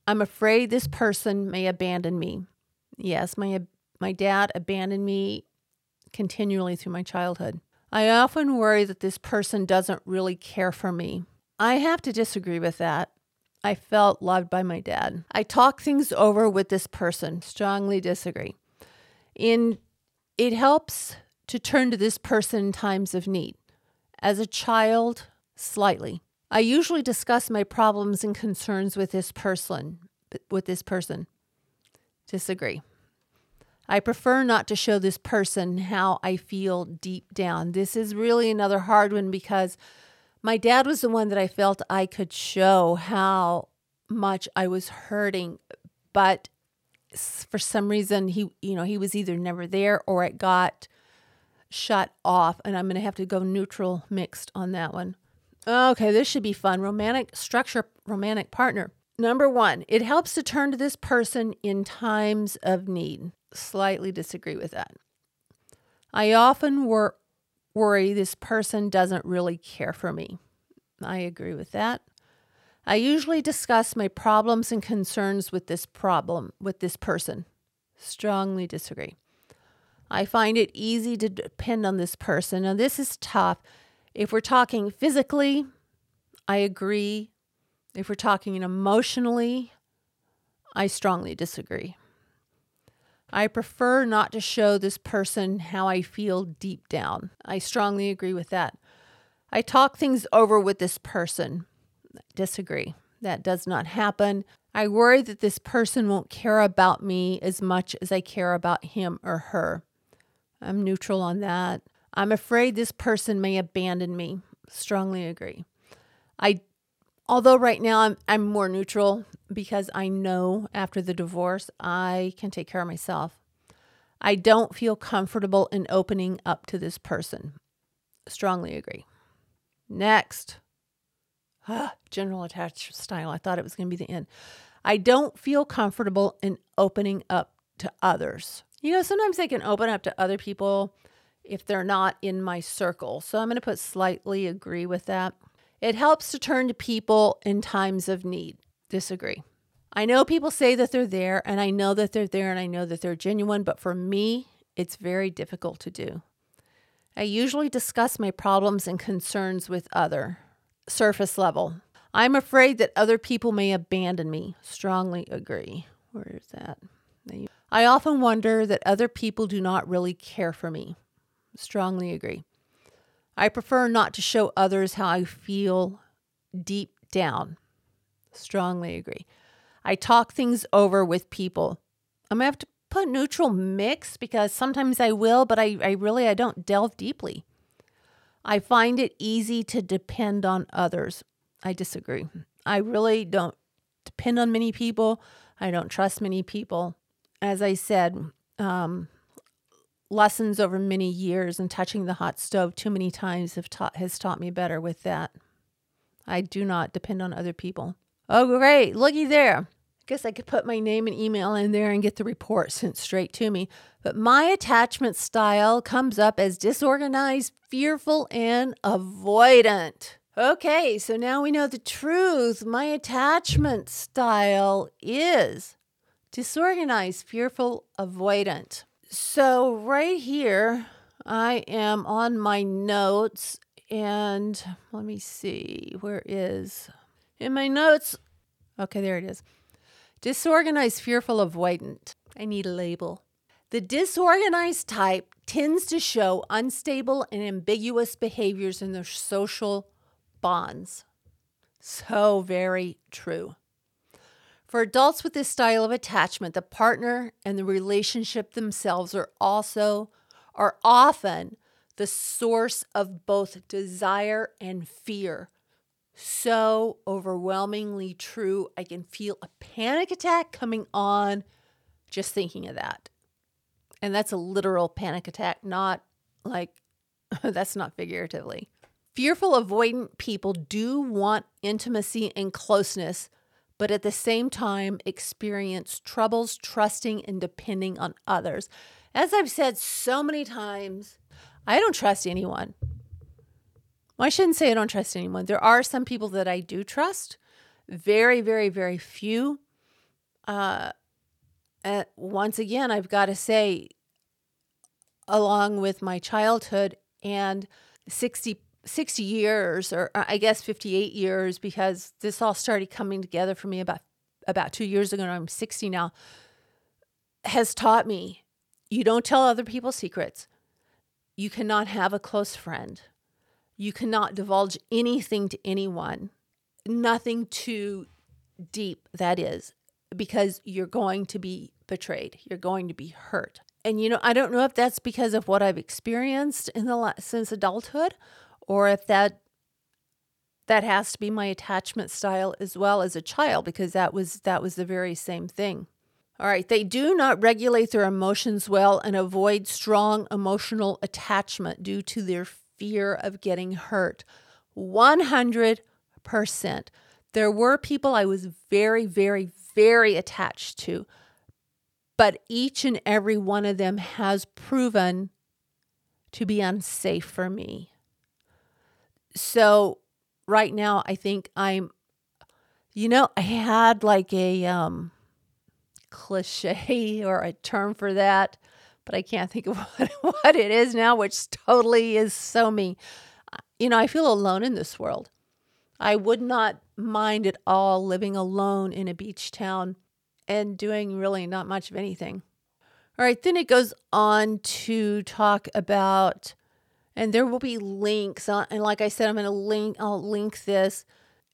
I'm afraid this person may abandon me. Yes, my my dad abandoned me continually through my childhood. I often worry that this person doesn't really care for me. I have to disagree with that. I felt loved by my dad. I talk things over with this person. Strongly disagree. In it helps to turn to this person in times of need. As a child, slightly. I usually discuss my problems and concerns with this person, with this person. Disagree. I prefer not to show this person how I feel deep down. This is really another hard one because my dad was the one that I felt I could show how much I was hurting, but for some reason he you know he was either never there or it got shut off, and I'm going to have to go neutral mixed on that one. Okay, this should be fun. Romantic structure, romantic partner. Number one, it helps to turn to this person in times of need. Slightly disagree with that. I often wor- worry this person doesn't really care for me. I agree with that. I usually discuss my problems and concerns with this problem, with this person. Strongly disagree. I find it easy to depend on this person. Now, this is tough. If we're talking physically, I agree. If we're talking emotionally, I strongly disagree. I prefer not to show this person how I feel deep down. I strongly agree with that. I talk things over with this person. Disagree. That does not happen. I worry that this person won't care about me as much as I care about him or her. I'm neutral on that. I'm afraid this person may abandon me. Strongly agree. I although right now I'm I'm more neutral because I know after the divorce I can take care of myself. I don't feel comfortable in opening up to this person. Strongly agree. Next. Ah, general attached style. I thought it was going to be the end. I don't feel comfortable in opening up to others. You know, sometimes I can open up to other people if they're not in my circle. So I'm going to put slightly agree with that. It helps to turn to people in times of need. Disagree. I know people say that they're there, and I know that they're there, and I know that they're genuine, but for me, it's very difficult to do. I usually discuss my problems and concerns with other surface level. I'm afraid that other people may abandon me. Strongly agree. Where is that? I often wonder that other people do not really care for me. Strongly agree. I prefer not to show others how I feel deep down. Strongly agree. I talk things over with people. I'm gonna have to put neutral mix because sometimes I will, but I, I really I don't delve deeply. I find it easy to depend on others. I disagree. I really don't depend on many people. I don't trust many people. As I said, um, lessons over many years and touching the hot stove too many times have taught has taught me better with that. I do not depend on other people. Oh, great. Looky there. I guess I could put my name and email in there and get the report sent straight to me. But my attachment style comes up as disorganized, fearful, and avoidant. Okay, so now we know the truth. My attachment style is disorganized, fearful, avoidant. So, right here, I am on my notes, and let me see, where is in my notes? Okay, there it is. Disorganized, fearful, avoidant. I need a label. The disorganized type tends to show unstable and ambiguous behaviors in their social bonds. So very true. For adults with this style of attachment, the partner and the relationship themselves are also are often the source of both desire and fear. So overwhelmingly true. I can feel a panic attack coming on just thinking of that. And that's a literal panic attack, not like [LAUGHS] that's not figuratively. Fearful, avoidant people do want intimacy and closeness but at the same time experience troubles trusting and depending on others. As I've said so many times, I don't trust anyone. Well, I shouldn't say I don't trust anyone. There are some people that I do trust, very, very, very few. Uh, once again, I've got to say, along with my childhood and 60 60 years or uh, I guess 58 years because this all started coming together for me about about 2 years ago and I'm 60 now has taught me you don't tell other people secrets. You cannot have a close friend. You cannot divulge anything to anyone. Nothing too deep that is because you're going to be betrayed. You're going to be hurt. And you know, I don't know if that's because of what I've experienced in the since adulthood or if that that has to be my attachment style as well as a child because that was that was the very same thing. All right, they do not regulate their emotions well and avoid strong emotional attachment due to their fear of getting hurt. 100%. There were people I was very, very, very attached to, but each and every one of them has proven to be unsafe for me. So, right now, I think I'm, you know, I had like a um, cliche [LAUGHS] or a term for that, but I can't think of [LAUGHS] what, what it is now, which totally is so me. You know, I feel alone in this world. I would not mind at all living alone in a beach town and doing really not much of anything. All right, then it goes on to talk about, and there will be links. On, and like I said, I'm going to link, I'll link this.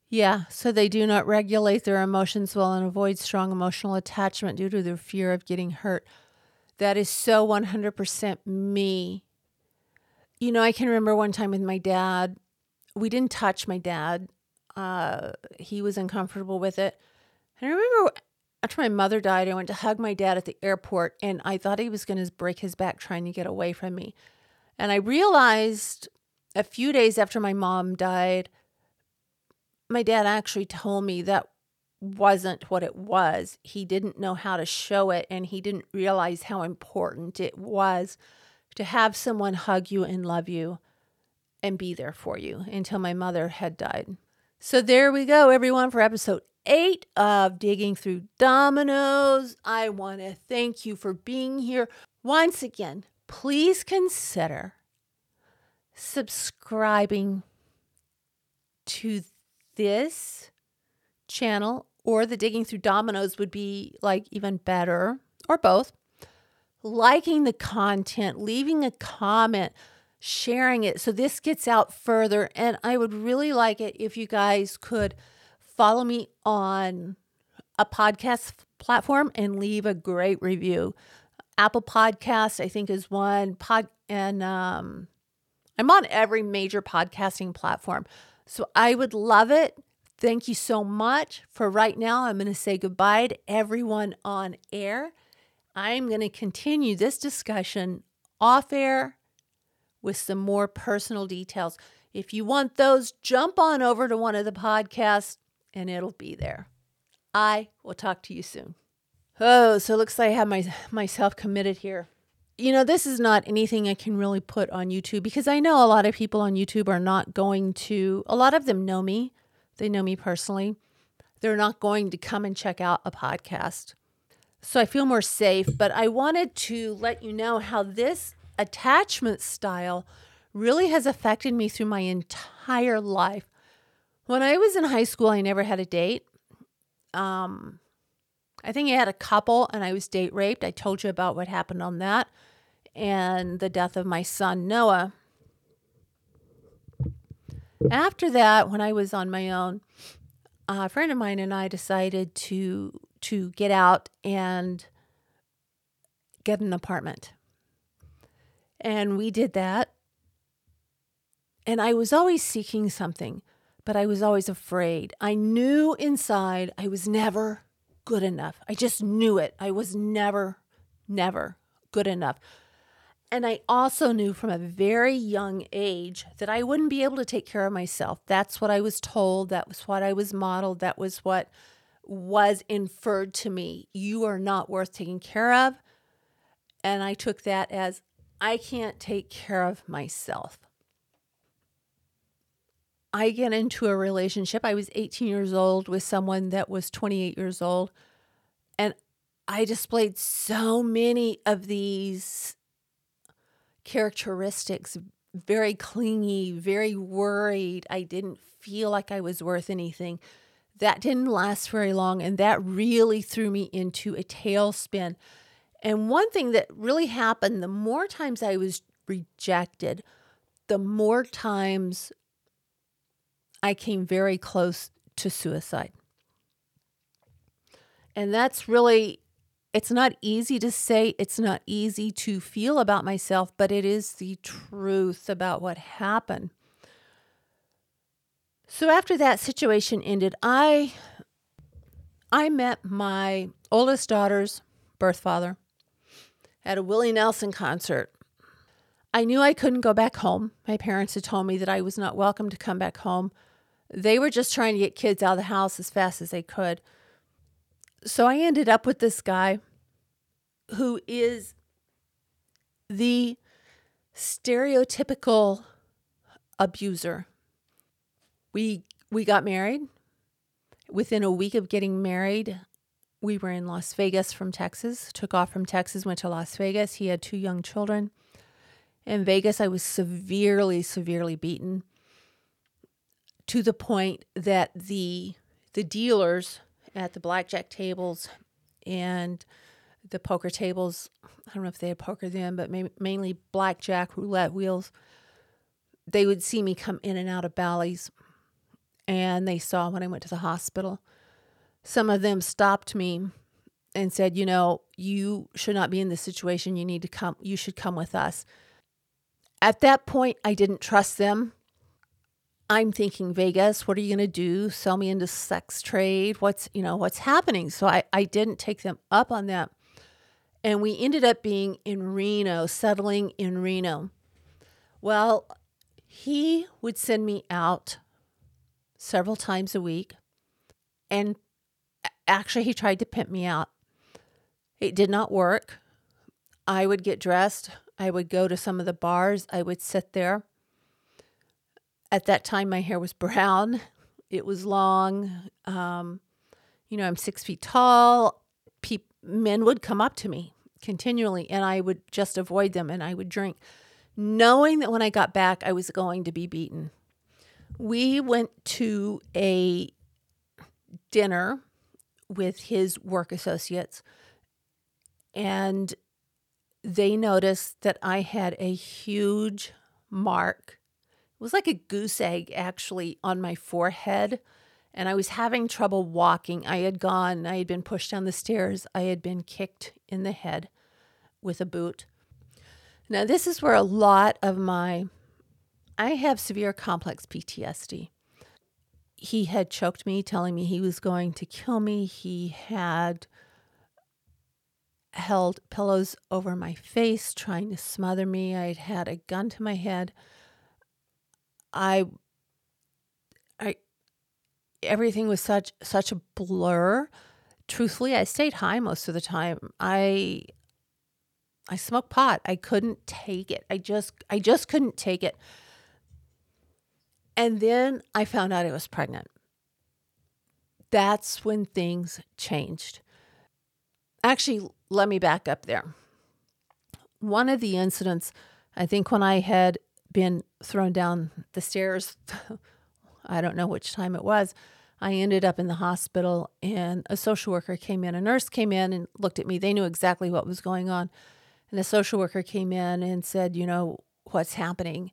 Yeah, so they do not regulate their emotions well and avoid strong emotional attachment due to their fear of getting hurt. That is so 100% me. You know, I can remember one time with my dad, we didn't touch my dad uh, he was uncomfortable with it. And I remember after my mother died, I went to hug my dad at the airport, and I thought he was going to break his back trying to get away from me. And I realized a few days after my mom died, my dad actually told me that wasn't what it was. He didn't know how to show it, and he didn't realize how important it was to have someone hug you and love you and be there for you until my mother had died. So there we go, everyone, for episode eight of Digging Through Dominoes. I want to thank you for being here. Once again, please consider subscribing to this channel or the Digging Through Dominoes would be like even better, or both. Liking the content, leaving a comment sharing it so this gets out further. And I would really like it if you guys could follow me on a podcast platform and leave a great review. Apple Podcast, I think, is one pod, and um, I'm on every major podcasting platform. So I would love it. Thank you so much. For right now, I'm going to say goodbye to everyone on air. I'm going to continue this discussion off air with some more personal details. If you want those, jump on over to one of the podcasts and it'll be there. I will talk to you soon. Oh, so it looks like I have my, myself committed here. You know, this is not anything I can really put on YouTube because I know a lot of people on YouTube are not going to, a lot of them know me. They know me personally. They're not going to come and check out a podcast. So I feel more safe, but I wanted to let you know how this attachment style really has affected me through my entire life. When I was in high school, I never had a date. Um, I think I had a couple and I was date raped. I told you about what happened on that and the death of my son, Noah. After that, when I was on my own, a friend of mine and I decided to to get out and get an apartment. And we did that. And I was always seeking something, but I was always afraid. I knew inside I was never good enough. I just knew it. I was never, never good enough. And I also knew from a very young age that I wouldn't be able to take care of myself. That's what I was told. That was what I was modeled. That was what was inferred to me. You are not worth taking care of. And I took that as I can't take care of myself. I get into a relationship. I was 18 years old with someone that was 28 years old. And I displayed so many of these characteristics very clingy, very worried. I didn't feel like I was worth anything. That didn't last very long. And that really threw me into a tailspin. And one thing that really happened the more times I was rejected, the more times I came very close to suicide. And that's really, it's not easy to say, it's not easy to feel about myself, but it is the truth about what happened. So after that situation ended, I I met my oldest daughter's birth father at a Willie Nelson concert. I knew I couldn't go back home. My parents had told me that I was not welcome to come back home. They were just trying to get kids out of the house as fast as they could. So I ended up with this guy who is the stereotypical abuser. We we got married. Within a week of getting married, we were in Las Vegas from Texas. Took off from Texas, went to Las Vegas. He had two young children. In Vegas, I was severely, severely beaten to the point that the the dealers at the blackjack tables and the poker tables, I don't know if they had poker then, but mainly blackjack, roulette wheels, they would see me come in and out of Bally's and they saw when I went to the hospital. Some of them stopped me and said, "You know, you should not be in this situation. You need to come. You should come with us." At that point, I didn't trust them. I'm thinking Vegas, what are you going to do? Sell me into sex trade? What's, you know, what's happening? So I, I didn't take them up on that. And we ended up being in Reno, settling in Reno. Well, he would send me out several times a week. And actually, he tried to pimp me out. It did not work. I would get dressed. I would go to some of the bars. I would sit there. At that time, my hair was [LAUGHS] brown. It was long. Um, you know, I'm six feet tall. Pe- men would come up to me continually, and I would just avoid them and I would drink, knowing that when I got back, I was going to be beaten we went to a dinner with his work associates and they noticed that I had a huge mark. Was like a goose egg actually on my forehead. And I was having trouble walking. I had gone, I had been pushed down the stairs, I had been kicked in the head with a boot. Now, this is where a lot of my I have severe complex PTSD. He had choked me, telling me he was going to kill me. He had held pillows over my face, trying to smother me. I'd had a gun to my head. I, I, everything was such such a blur. Truthfully, I stayed high most of the time. I, I smoked pot. I couldn't take it. I just I just couldn't take it. And then I found out I was pregnant. That's when things changed. Actually, let me back up there. One of the incidents, I think when I had been thrown down the stairs, [LAUGHS] I don't know which time it was, I ended up in the hospital and a social worker came in. A nurse came in and looked at me. They knew exactly what was going on. And a social worker came in and said, You know, what's happening?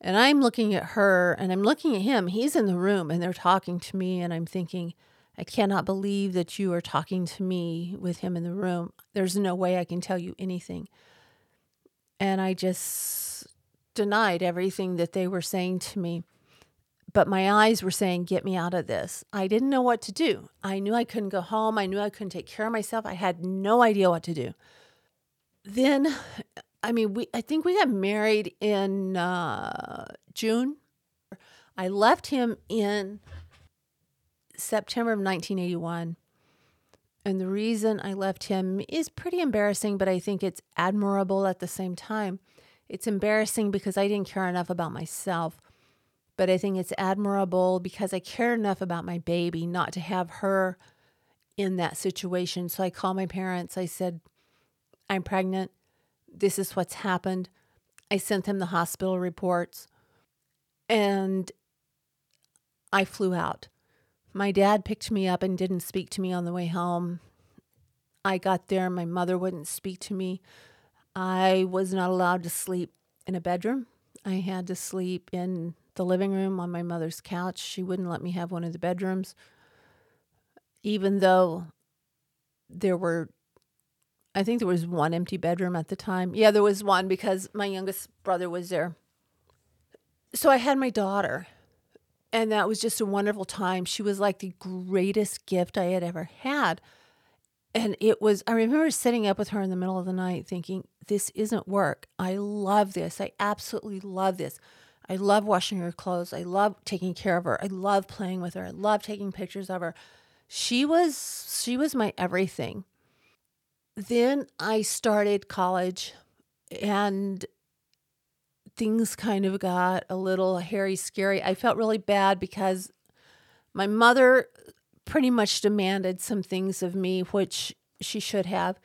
And I'm looking at her and I'm looking at him. He's in the room and they're talking to me. And I'm thinking, I cannot believe that you are talking to me with him in the room. There's no way I can tell you anything. And I just denied everything that they were saying to me. But my eyes were saying, Get me out of this. I didn't know what to do. I knew I couldn't go home. I knew I couldn't take care of myself. I had no idea what to do. Then I mean, we I think we got married in uh, June. I left him in September of 1981. And the reason I left him is pretty embarrassing, but I think it's admirable at the same time. It's embarrassing because I didn't care enough about myself, but I think it's admirable because I care enough about my baby not to have her in that situation. So I called my parents. I said, I'm pregnant this is what's happened. I sent them the hospital reports and I flew out. My dad picked me up and didn't speak to me on the way home. I got there, my mother wouldn't speak to me. I was not allowed to sleep in a bedroom. I had to sleep in the living room on my mother's couch. She wouldn't let me have one of the bedrooms, even though there were I think there was one empty bedroom at the time. Yeah, there was one because my youngest brother was there. So I had my daughter, and that was just a wonderful time. She was like the greatest gift I had ever had. And it was, I remember sitting up with her in the middle of the night thinking, this isn't work. I love this. I absolutely love this. I love washing her clothes. I love taking care of her. I love playing with her. I love taking pictures of her. She was she was my everything. Then I started college and things kind of got a little hairy scary. I felt really bad because my mother pretty much demanded some things of me which she should have.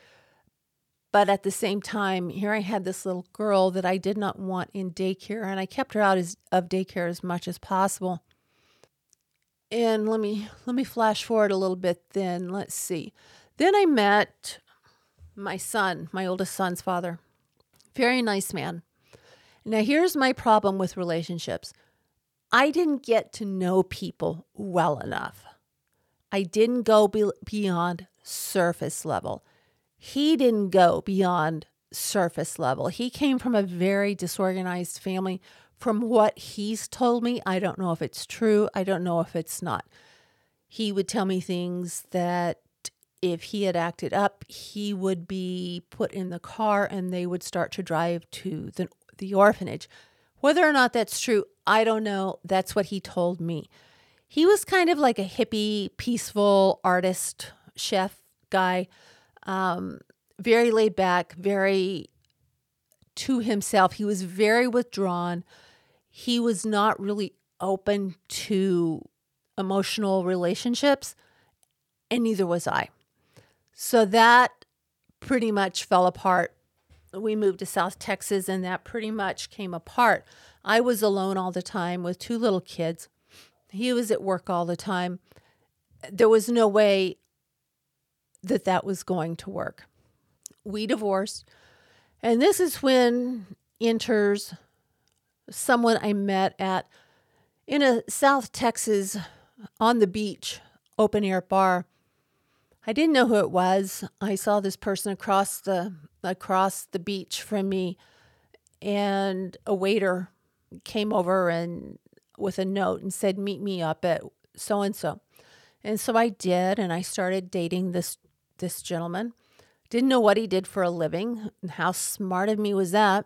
But at the same time, here I had this little girl that I did not want in daycare, and I kept her out as, of daycare as much as possible. And let me let me flash forward a little bit. Then let's see. Then I met my son, my oldest son's father. Very nice man. Now here's my problem with relationships. I didn't get to know people well enough. I didn't go be- beyond surface level. He didn't go beyond surface level. He came from a very disorganized family. From what he's told me, I don't know if it's true. I don't know if it's not. He would tell me things that if he had acted up, he would be put in the car and they would start to drive to the, the orphanage. Whether or not that's true, I don't know. That's what he told me. He was kind of like a hippie, peaceful artist, chef guy um, very laid back, very to himself. He was very withdrawn. He was not really open to emotional relationships, and neither was I. So that pretty much fell apart. We moved to South Texas, and that pretty much came apart. I was alone all the time with two little kids. He was at work all the time. There was no way that that was going to work. We divorced. And this is when enters someone I met at in a South Texas on the beach open air bar. I didn't know who it was. I saw this person across the across the beach from me and a waiter came over and with a note and said meet me up at so and so. And so I did and I started dating this this gentleman. Didn't know what he did for a living. How smart of me was that?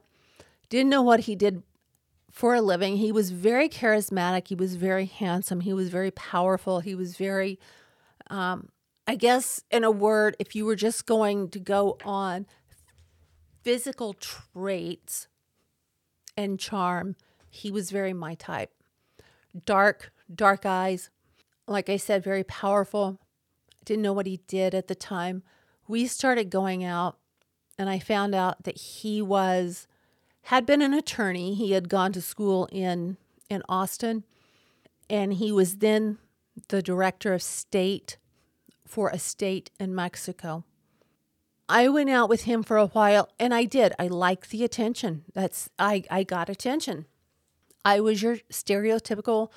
Didn't know what he did for a living. He was very charismatic. He was very handsome. He was very powerful. He was very, um, I guess, in a word, if you were just going to go on physical traits and charm, he was very my type. Dark, dark eyes. Like I said, very powerful, didn't know what he did at the time. We started going out, and I found out that he was had been an attorney. He had gone to school in in Austin, and he was then the director of state for a state in Mexico. I went out with him for a while and I did. I liked the attention. That's I I got attention. I was your stereotypical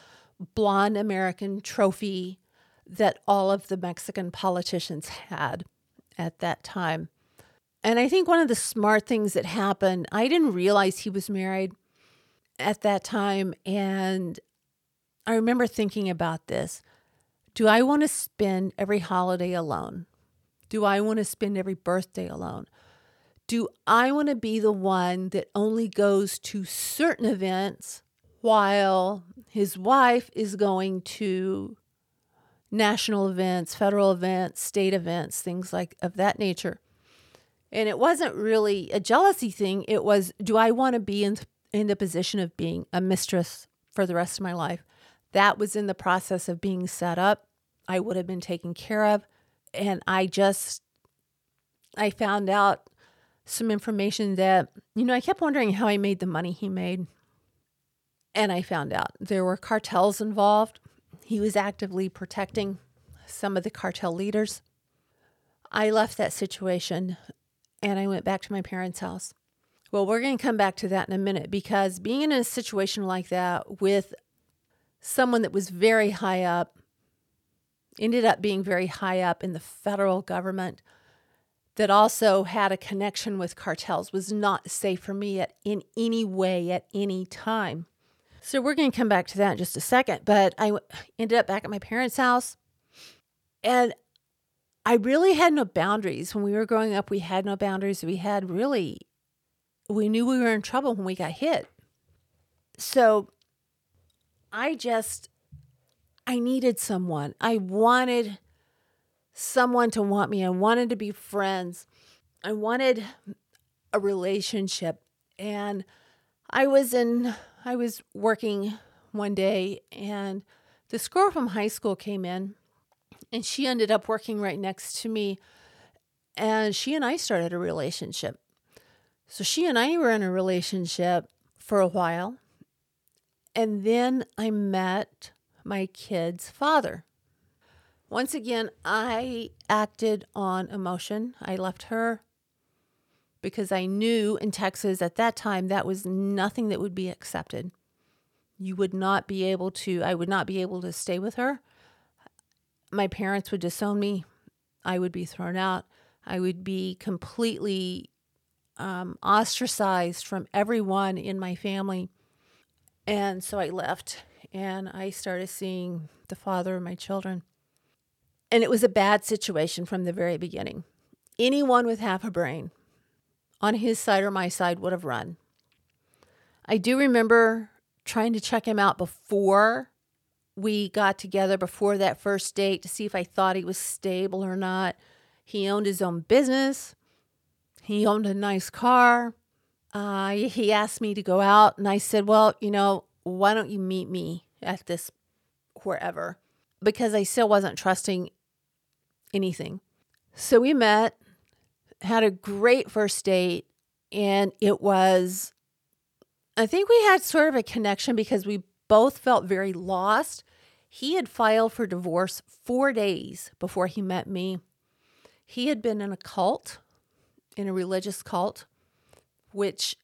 blonde American trophy that all of the Mexican politicians had at that time. And I think one of the smart things that happened, I didn't realize he was married at that time. And I remember thinking about this Do I want to spend every holiday alone? Do I want to spend every birthday alone? Do I want to be the one that only goes to certain events while his wife is going to national events, federal events, state events, things like of that nature. And it wasn't really a jealousy thing. It was, do I want to be in, in the position of being a mistress for the rest of my life? That was in the process of being set up. I would have been taken care of. And I just, I found out some information that, you know, I kept wondering how I made the money he made. And I found out there were cartels involved. He was actively protecting some of the cartel leaders. I left that situation and I went back to my parents' house. Well, we're going to come back to that in a minute because being in a situation like that with someone that was very high up, ended up being very high up in the federal government, that also had a connection with cartels was not safe for me at, in any way at any time. So we're going to come back to that in just a second. But I ended up back at my parents' house. And I really had no boundaries. When we were growing up, we had no boundaries. We had really, we knew we were in trouble when we got hit. So I just, I needed someone. I wanted someone to want me. I wanted to be friends. I wanted a relationship. And I was in, I was working one day and this girl from high school came in and she ended up working right next to me. And she and I started a relationship. So she and I were in a relationship for a while. And then I met my kid's father. Once again, I acted on emotion. I left her because I knew in Texas at that time that was nothing that would be accepted. You would not be able to, I would not be able to stay with her. My parents would disown me. I would be thrown out. I would be completely um, ostracized from everyone in my family. And so I left and I started seeing the father of my children. And it was a bad situation from the very beginning. Anyone with half a brain on his side or my side would have run. I do remember trying to check him out before we got together, before that first date, to see if I thought he was stable or not. He owned his own business, he owned a nice car. Uh, he asked me to go out, and I said, Well, you know, why don't you meet me at this wherever? Because I still wasn't trusting anything. So we met, had a great first date, and it was I think we had sort of a connection because we both felt very lost. He had filed for divorce four days before he met me. He had been in a cult, in a religious cult, which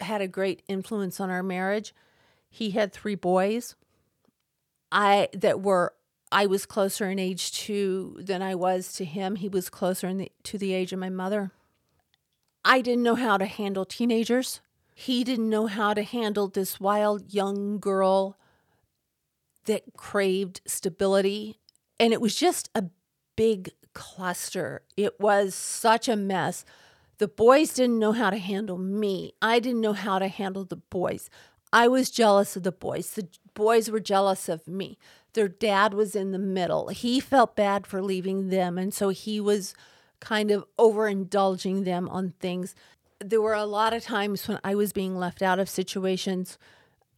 had a great influence on our marriage. He had three boys. I that were I was closer in age to than I was to him. He was closer the, to the age of my mother. I didn't know how to handle teenagers. He didn't know how to handle this wild young girl that craved stability. And it was just a big cluster. It was such a mess. The boys didn't know how to handle me. I didn't know how to handle the boys. I was jealous of the boys. The boys were jealous of me. Their dad was in the middle. He felt bad for leaving them. And so he was kind of overindulging them on things there were a lot of times when I was being left out of situations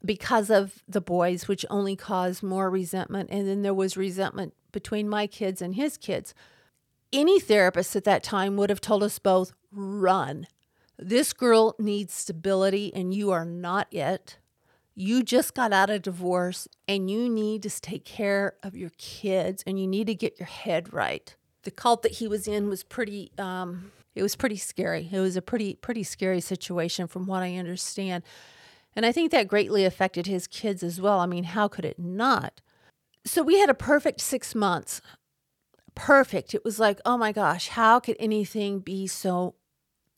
because of the boys, which only caused more resentment. And then there was resentment between my kids and his kids. Any therapist at that time would have told us both run. This girl needs stability, and you are not it. You just got out of divorce, and you need to take care of your kids, and you need to get your head right. The cult that he was in was pretty um, it was pretty scary. It was a pretty pretty scary situation from what I understand. And I think that greatly affected his kids as well. I mean, how could it not? So we had a perfect 6 months. Perfect. It was like, "Oh my gosh, how could anything be so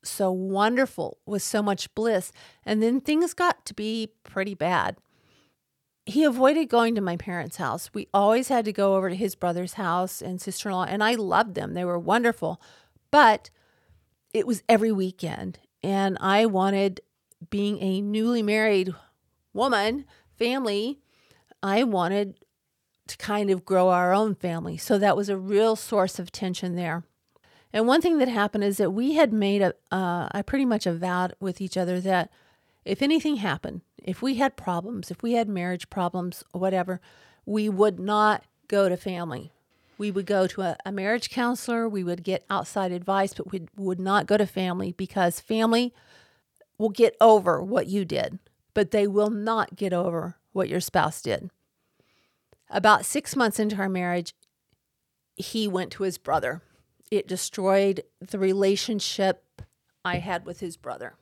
so wonderful with so much bliss?" And then things got to be pretty bad he avoided going to my parents' house. We always had to go over to his brother's house and sister in law, and I loved them. They were wonderful. But it was every weekend. And I wanted, being a newly married woman, family, I wanted to kind of grow our own family. So that was a real source of tension there. And one thing that happened is that we had made a, uh, I pretty much avowed with each other that if anything happened, if we had problems, if we had marriage problems or whatever, we would not go to family. We would go to a, a marriage counselor, we would get outside advice, but we would not go to family because family will get over what you did, but they will not get over what your spouse did. About six months into our marriage, he went to his brother. It destroyed the relationship I had with his brother.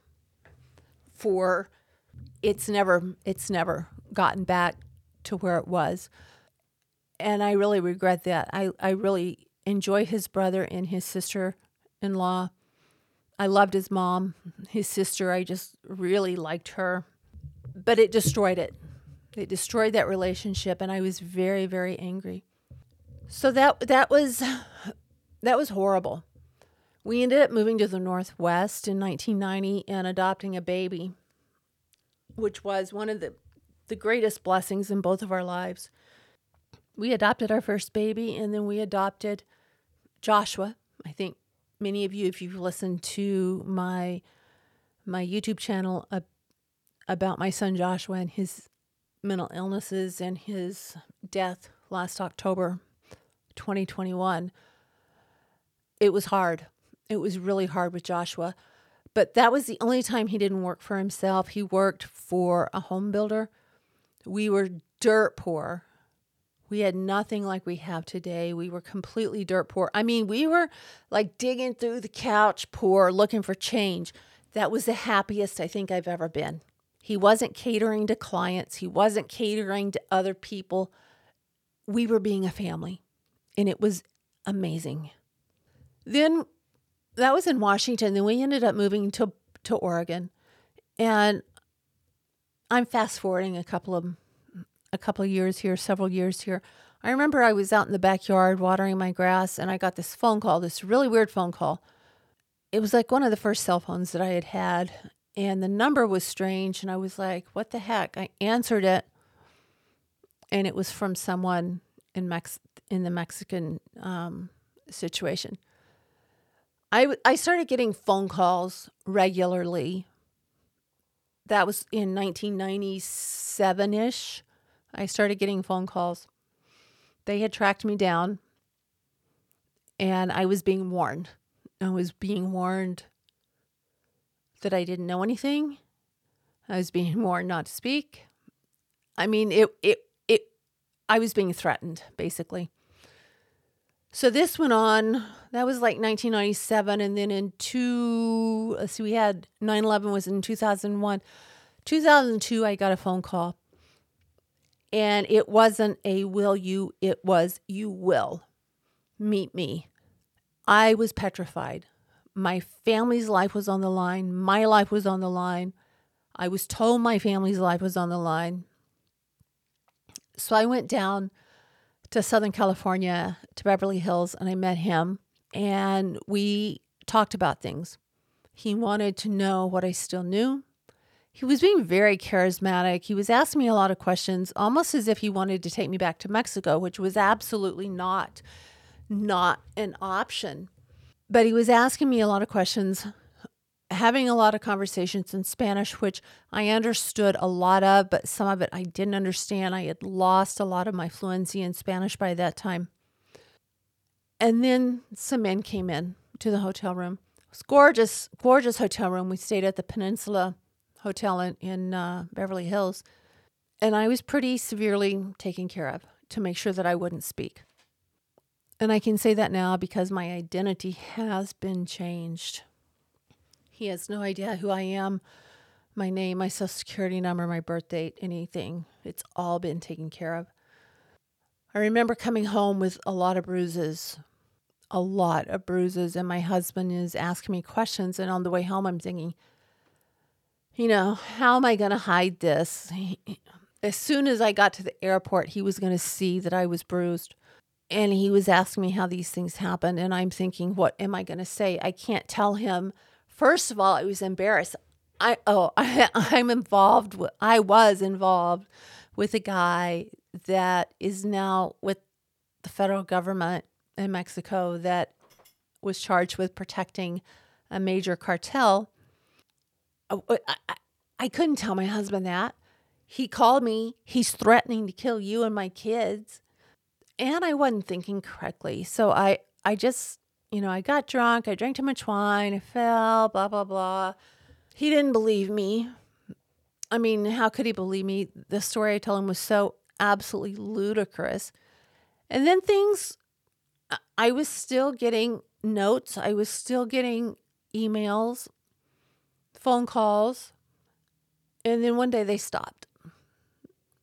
For it's never it's never gotten back to where it was and I really regret that. I, I really enjoy his brother and his sister in law. I loved his mom, his sister. I just really liked her. But it destroyed it. It destroyed that relationship and I was very, very angry. So that that was that was horrible. We ended up moving to the Northwest in 1990 and adopting a baby, which was one of the, the greatest blessings in both of our lives. We adopted our first baby and then we adopted Joshua. I think many of you, if you've listened to my my YouTube channel uh, about my son Joshua and his mental illnesses and his death last October 2021, it was hard. It was really hard with Joshua. But that was the only time he didn't work for himself. He worked for a home builder. We were dirt poor. We had nothing like we have today. We were completely dirt poor. I mean, we were like digging through the couch poor, looking for change. That was the happiest I think I've ever been. He wasn't catering to clients, he wasn't catering to other people. We were being a family, and it was amazing. Then that was in Washington. Then we ended up moving to to Oregon, and I'm fast forwarding a couple of a couple of years here, several years here. I remember I was out in the backyard watering my grass, and I got this phone call, this really weird phone call. It was like one of the first cell phones that I had had, and the number was strange, and I was like, "What the heck?" I answered it, and it was from someone in Mex in the Mexican um, situation. I, I started getting phone calls regularly. That was in 1997 ish. I started getting phone calls. They had tracked me down, and I was being warned. I was being warned that I didn't know anything. I was being [LAUGHS] warned not to speak. I mean, it, it, it, I was being threatened, basically. So this went on, that was like 1997. And then in two, let's see, we had 9 11 was in 2001. 2002, I got a phone call. And it wasn't a will you, it was you will meet me. I was petrified. My family's life was on the line. My life was on the line. I was told my family's life was on the line. So I went down to Southern California, to Beverly Hills, and I met him and we talked about things. He wanted to know what I still knew. He was being very charismatic. He was asking me a lot of questions, almost as if he wanted to take me back to Mexico, which was absolutely not not an option. But he was asking me a lot of questions, having a lot of conversations in Spanish, which I understood a lot of, but some of it I didn't understand. I had lost a lot of my fluency in Spanish by that time. And then some men came in to the hotel room. It was gorgeous, gorgeous hotel room. We stayed at the Peninsula Hotel in, in uh, Beverly Hills. And I was pretty severely taken care of to make sure that I wouldn't speak. And I can say that now because my identity has been changed. He has no idea who I am, my name, my social security number, my birth date, anything. It's all been taken care of. I remember coming home with a lot of bruises, a lot of bruises, and my husband is asking me questions. And on the way home, I'm thinking, you know, how am I going to hide this? As soon as I got to the airport, he was going to see that I was bruised. And he was asking me how these things happen. And I'm thinking, what am I going to say? I can't tell him First of all, I was embarrassed. I oh I, [LAUGHS] I'm involved. With, I was involved with a guy that is now with the federal government in Mexico that was charged with protecting a major cartel. I, I, I couldn't tell my husband that. He called me. He's threatening to kill you and my kids. And I wasn't thinking correctly. So I I just you know, I got drunk, I drank too much wine, I fell, blah, blah, blah. He didn't believe me. I mean, how could he believe me? The story I told him was so absolutely ludicrous. And then things, I was still getting notes, I was still getting emails, phone calls. And then one day they stopped.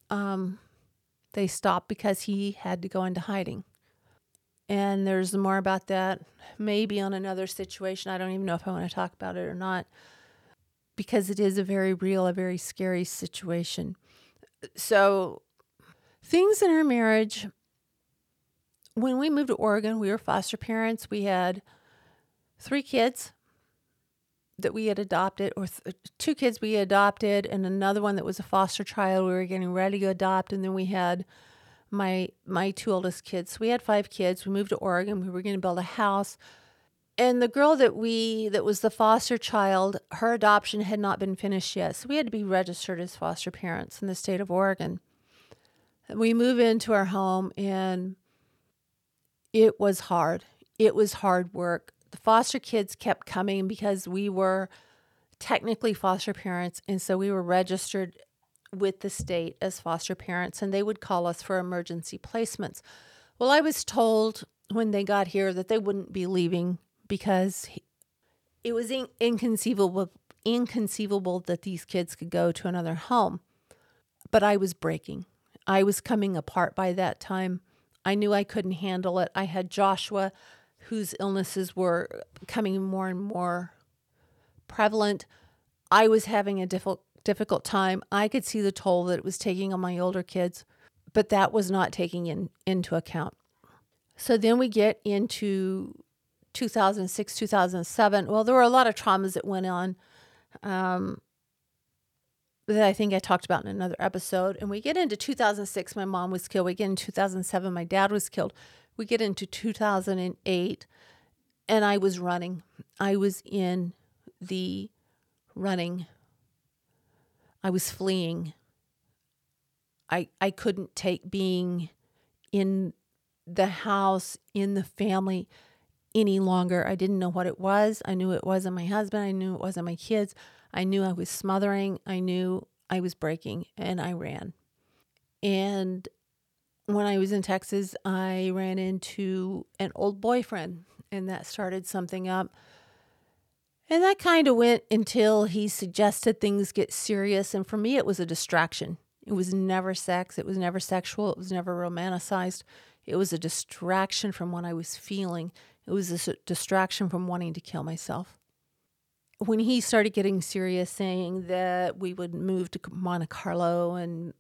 Um, they stopped because he had to go into hiding. And there's more about that maybe on another situation. I don't even know if I want to talk about it or not because it is a very real, a very scary situation. So, things in our marriage when we moved to Oregon, we were foster parents. We had three kids that we had adopted, or th- two kids we adopted, and another one that was a foster child we were getting ready to adopt. And then we had my my two oldest kids. We had five kids. We moved to Oregon. We were going to build a house. And the girl that we that was the foster child, her adoption had not been finished yet. So we had to be registered as foster parents in the state of Oregon. And We move into our home and it was hard. It was hard work. The foster kids kept coming because we were technically foster parents. And so we were registered with the state as foster parents, and they would call us for emergency placements. Well, I was told when they got here that they wouldn't be leaving because it was in- inconceivable inconceivable that these kids could go to another home. But I was breaking. I was coming apart by that time. I knew I couldn't handle it. I had Joshua, whose illnesses were coming more and more prevalent. I was having a difficult difficult time. I could see the toll that it was taking on my older kids, but that was not taking in into account. So then we get into 2006, 2007. Well, there were a lot of traumas that went on um, that I think I talked about in another episode. And we get into 2006, my mom was killed. We get into 2007, my dad was killed. We get into 2008, and I was running. I was in the running. I was fleeing. I I couldn't take being in the house, in the family any longer. I didn't know what it was. I knew it wasn't my husband. I knew it wasn't my kids. I knew I was smothering. I knew I was breaking and I ran. And when I was in Texas, I ran into an old boyfriend and that started something up. And that kind of went until he suggested things get serious. And for me, it was a distraction. It was never sex, it was never sexual, it was never romanticized. It was a distraction from what I was feeling. It was a distraction from wanting to kill myself when he started getting serious, saying that we would move to Monte Carlo and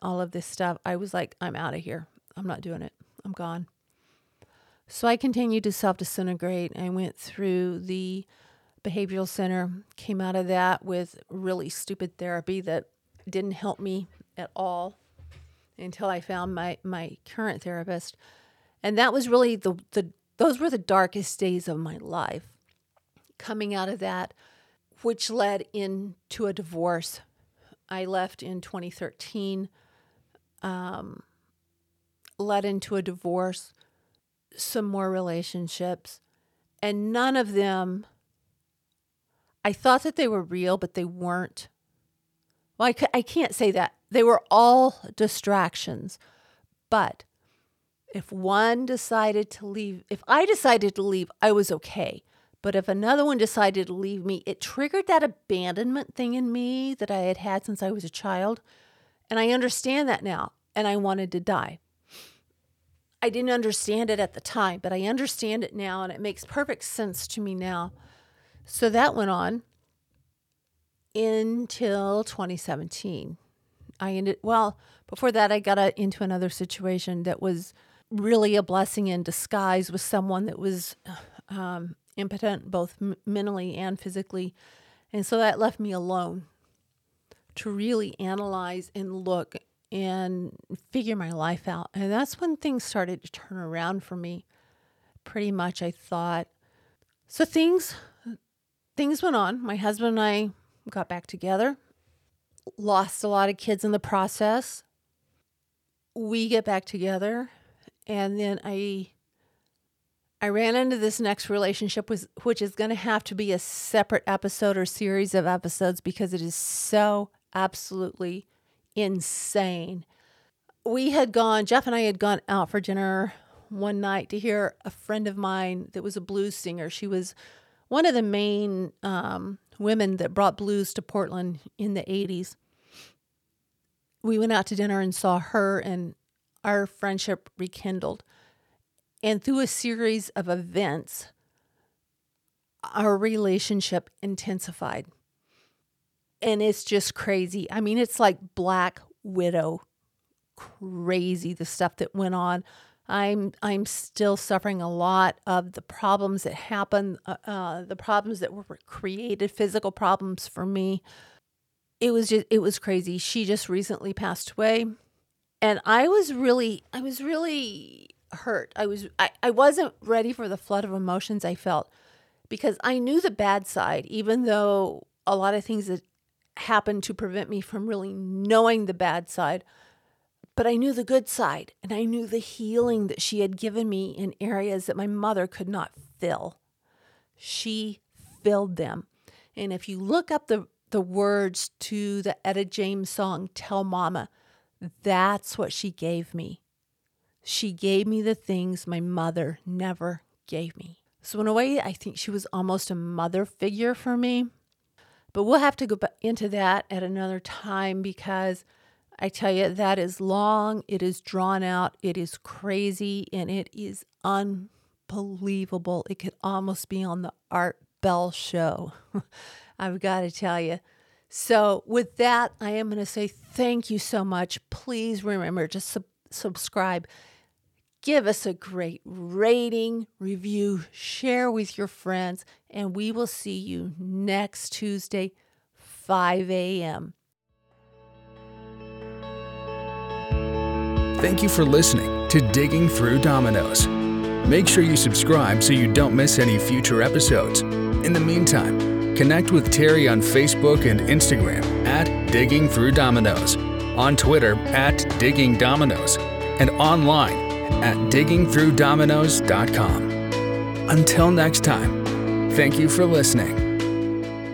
all of this stuff, I was like, I'm out of here. I'm not doing it. I'm gone. So I continued to self disintegrate. I went through the behavioral center, came out of that with really stupid therapy that didn't help me at all until I found my, my current therapist. And that was really the, the those were the darkest days of my life coming out of that, which led into a divorce. I left in 2013, um, led into a divorce, some more relationships, and none of them, I thought that they were real, but they weren't. Well, I, I can't say that. They were all distractions. But if one decided to leave, if I decided to leave, I was okay. But if another one decided to leave me, it triggered that abandonment thing in me that I had had since I was a child. And I understand that now. And I wanted to die. I didn't understand it at the time, but I understand it now. And it makes perfect sense to me now. So that went on until 2017. I ended, well, before that, I got a, into another situation that was really a blessing in disguise with someone that was [SIGHS] um, impotent both m- mentally and physically. And so that left me alone to really analyze and look and figure my life out. And that's when things started to turn around for me. Pretty much I thought so things things went on. My husband and I got back together. Lost a lot of kids in the process. We get back together and then I I ran into this next relationship, with, which is going to have to be a separate episode or series of episodes because it is so absolutely insane. We had gone, Jeff and I had gone out for dinner one night to hear a friend of mine that was a blues singer. She was one of the main um, women that brought blues to Portland in the 80s. We went out to dinner and saw her, and our friendship rekindled. And through a series of events, our relationship intensified. And it's just crazy. I mean, it's like Black Widow crazy, the stuff that went on. I'm I'm still suffering a lot of the problems that happen, uh, uh, the problems that were created, physical problems for me. It was just it was crazy. She just recently passed away, and I was really I was really hurt. I was I, I wasn't ready for the flood of emotions I felt because I knew the bad side, even though a lot of things that happened to prevent me from really knowing the bad side. But I knew the good side, and I knew the healing that she had given me in areas that my mother could not fill. She filled them. And if you look up the, the words to the Etta James song, Tell Mama, that's what she gave me. She gave me the things my mother never gave me. So, in a way, I think she was almost a mother figure for me. But we'll have to go into that at another time because I tell you, that is long, it is drawn out, it is crazy, and it is unbelievable. It could almost be on the Art Bell show. [LAUGHS] I've got to tell you. So, with that, I am going to say thank you so much. Please remember to sub- subscribe give us a great rating, review, share with your friends, and we will see you next Tuesday, 5 a.m. Thank you for listening to Digging Through Dominoes. Make sure you subscribe so you don't miss any future episodes. In the meantime, connect with Terry on Facebook and Instagram at Digging Through Dominoes, on Twitter at Digging Dominoes, and online at diggingthroughdominoes.com. Until next time, thank you for listening.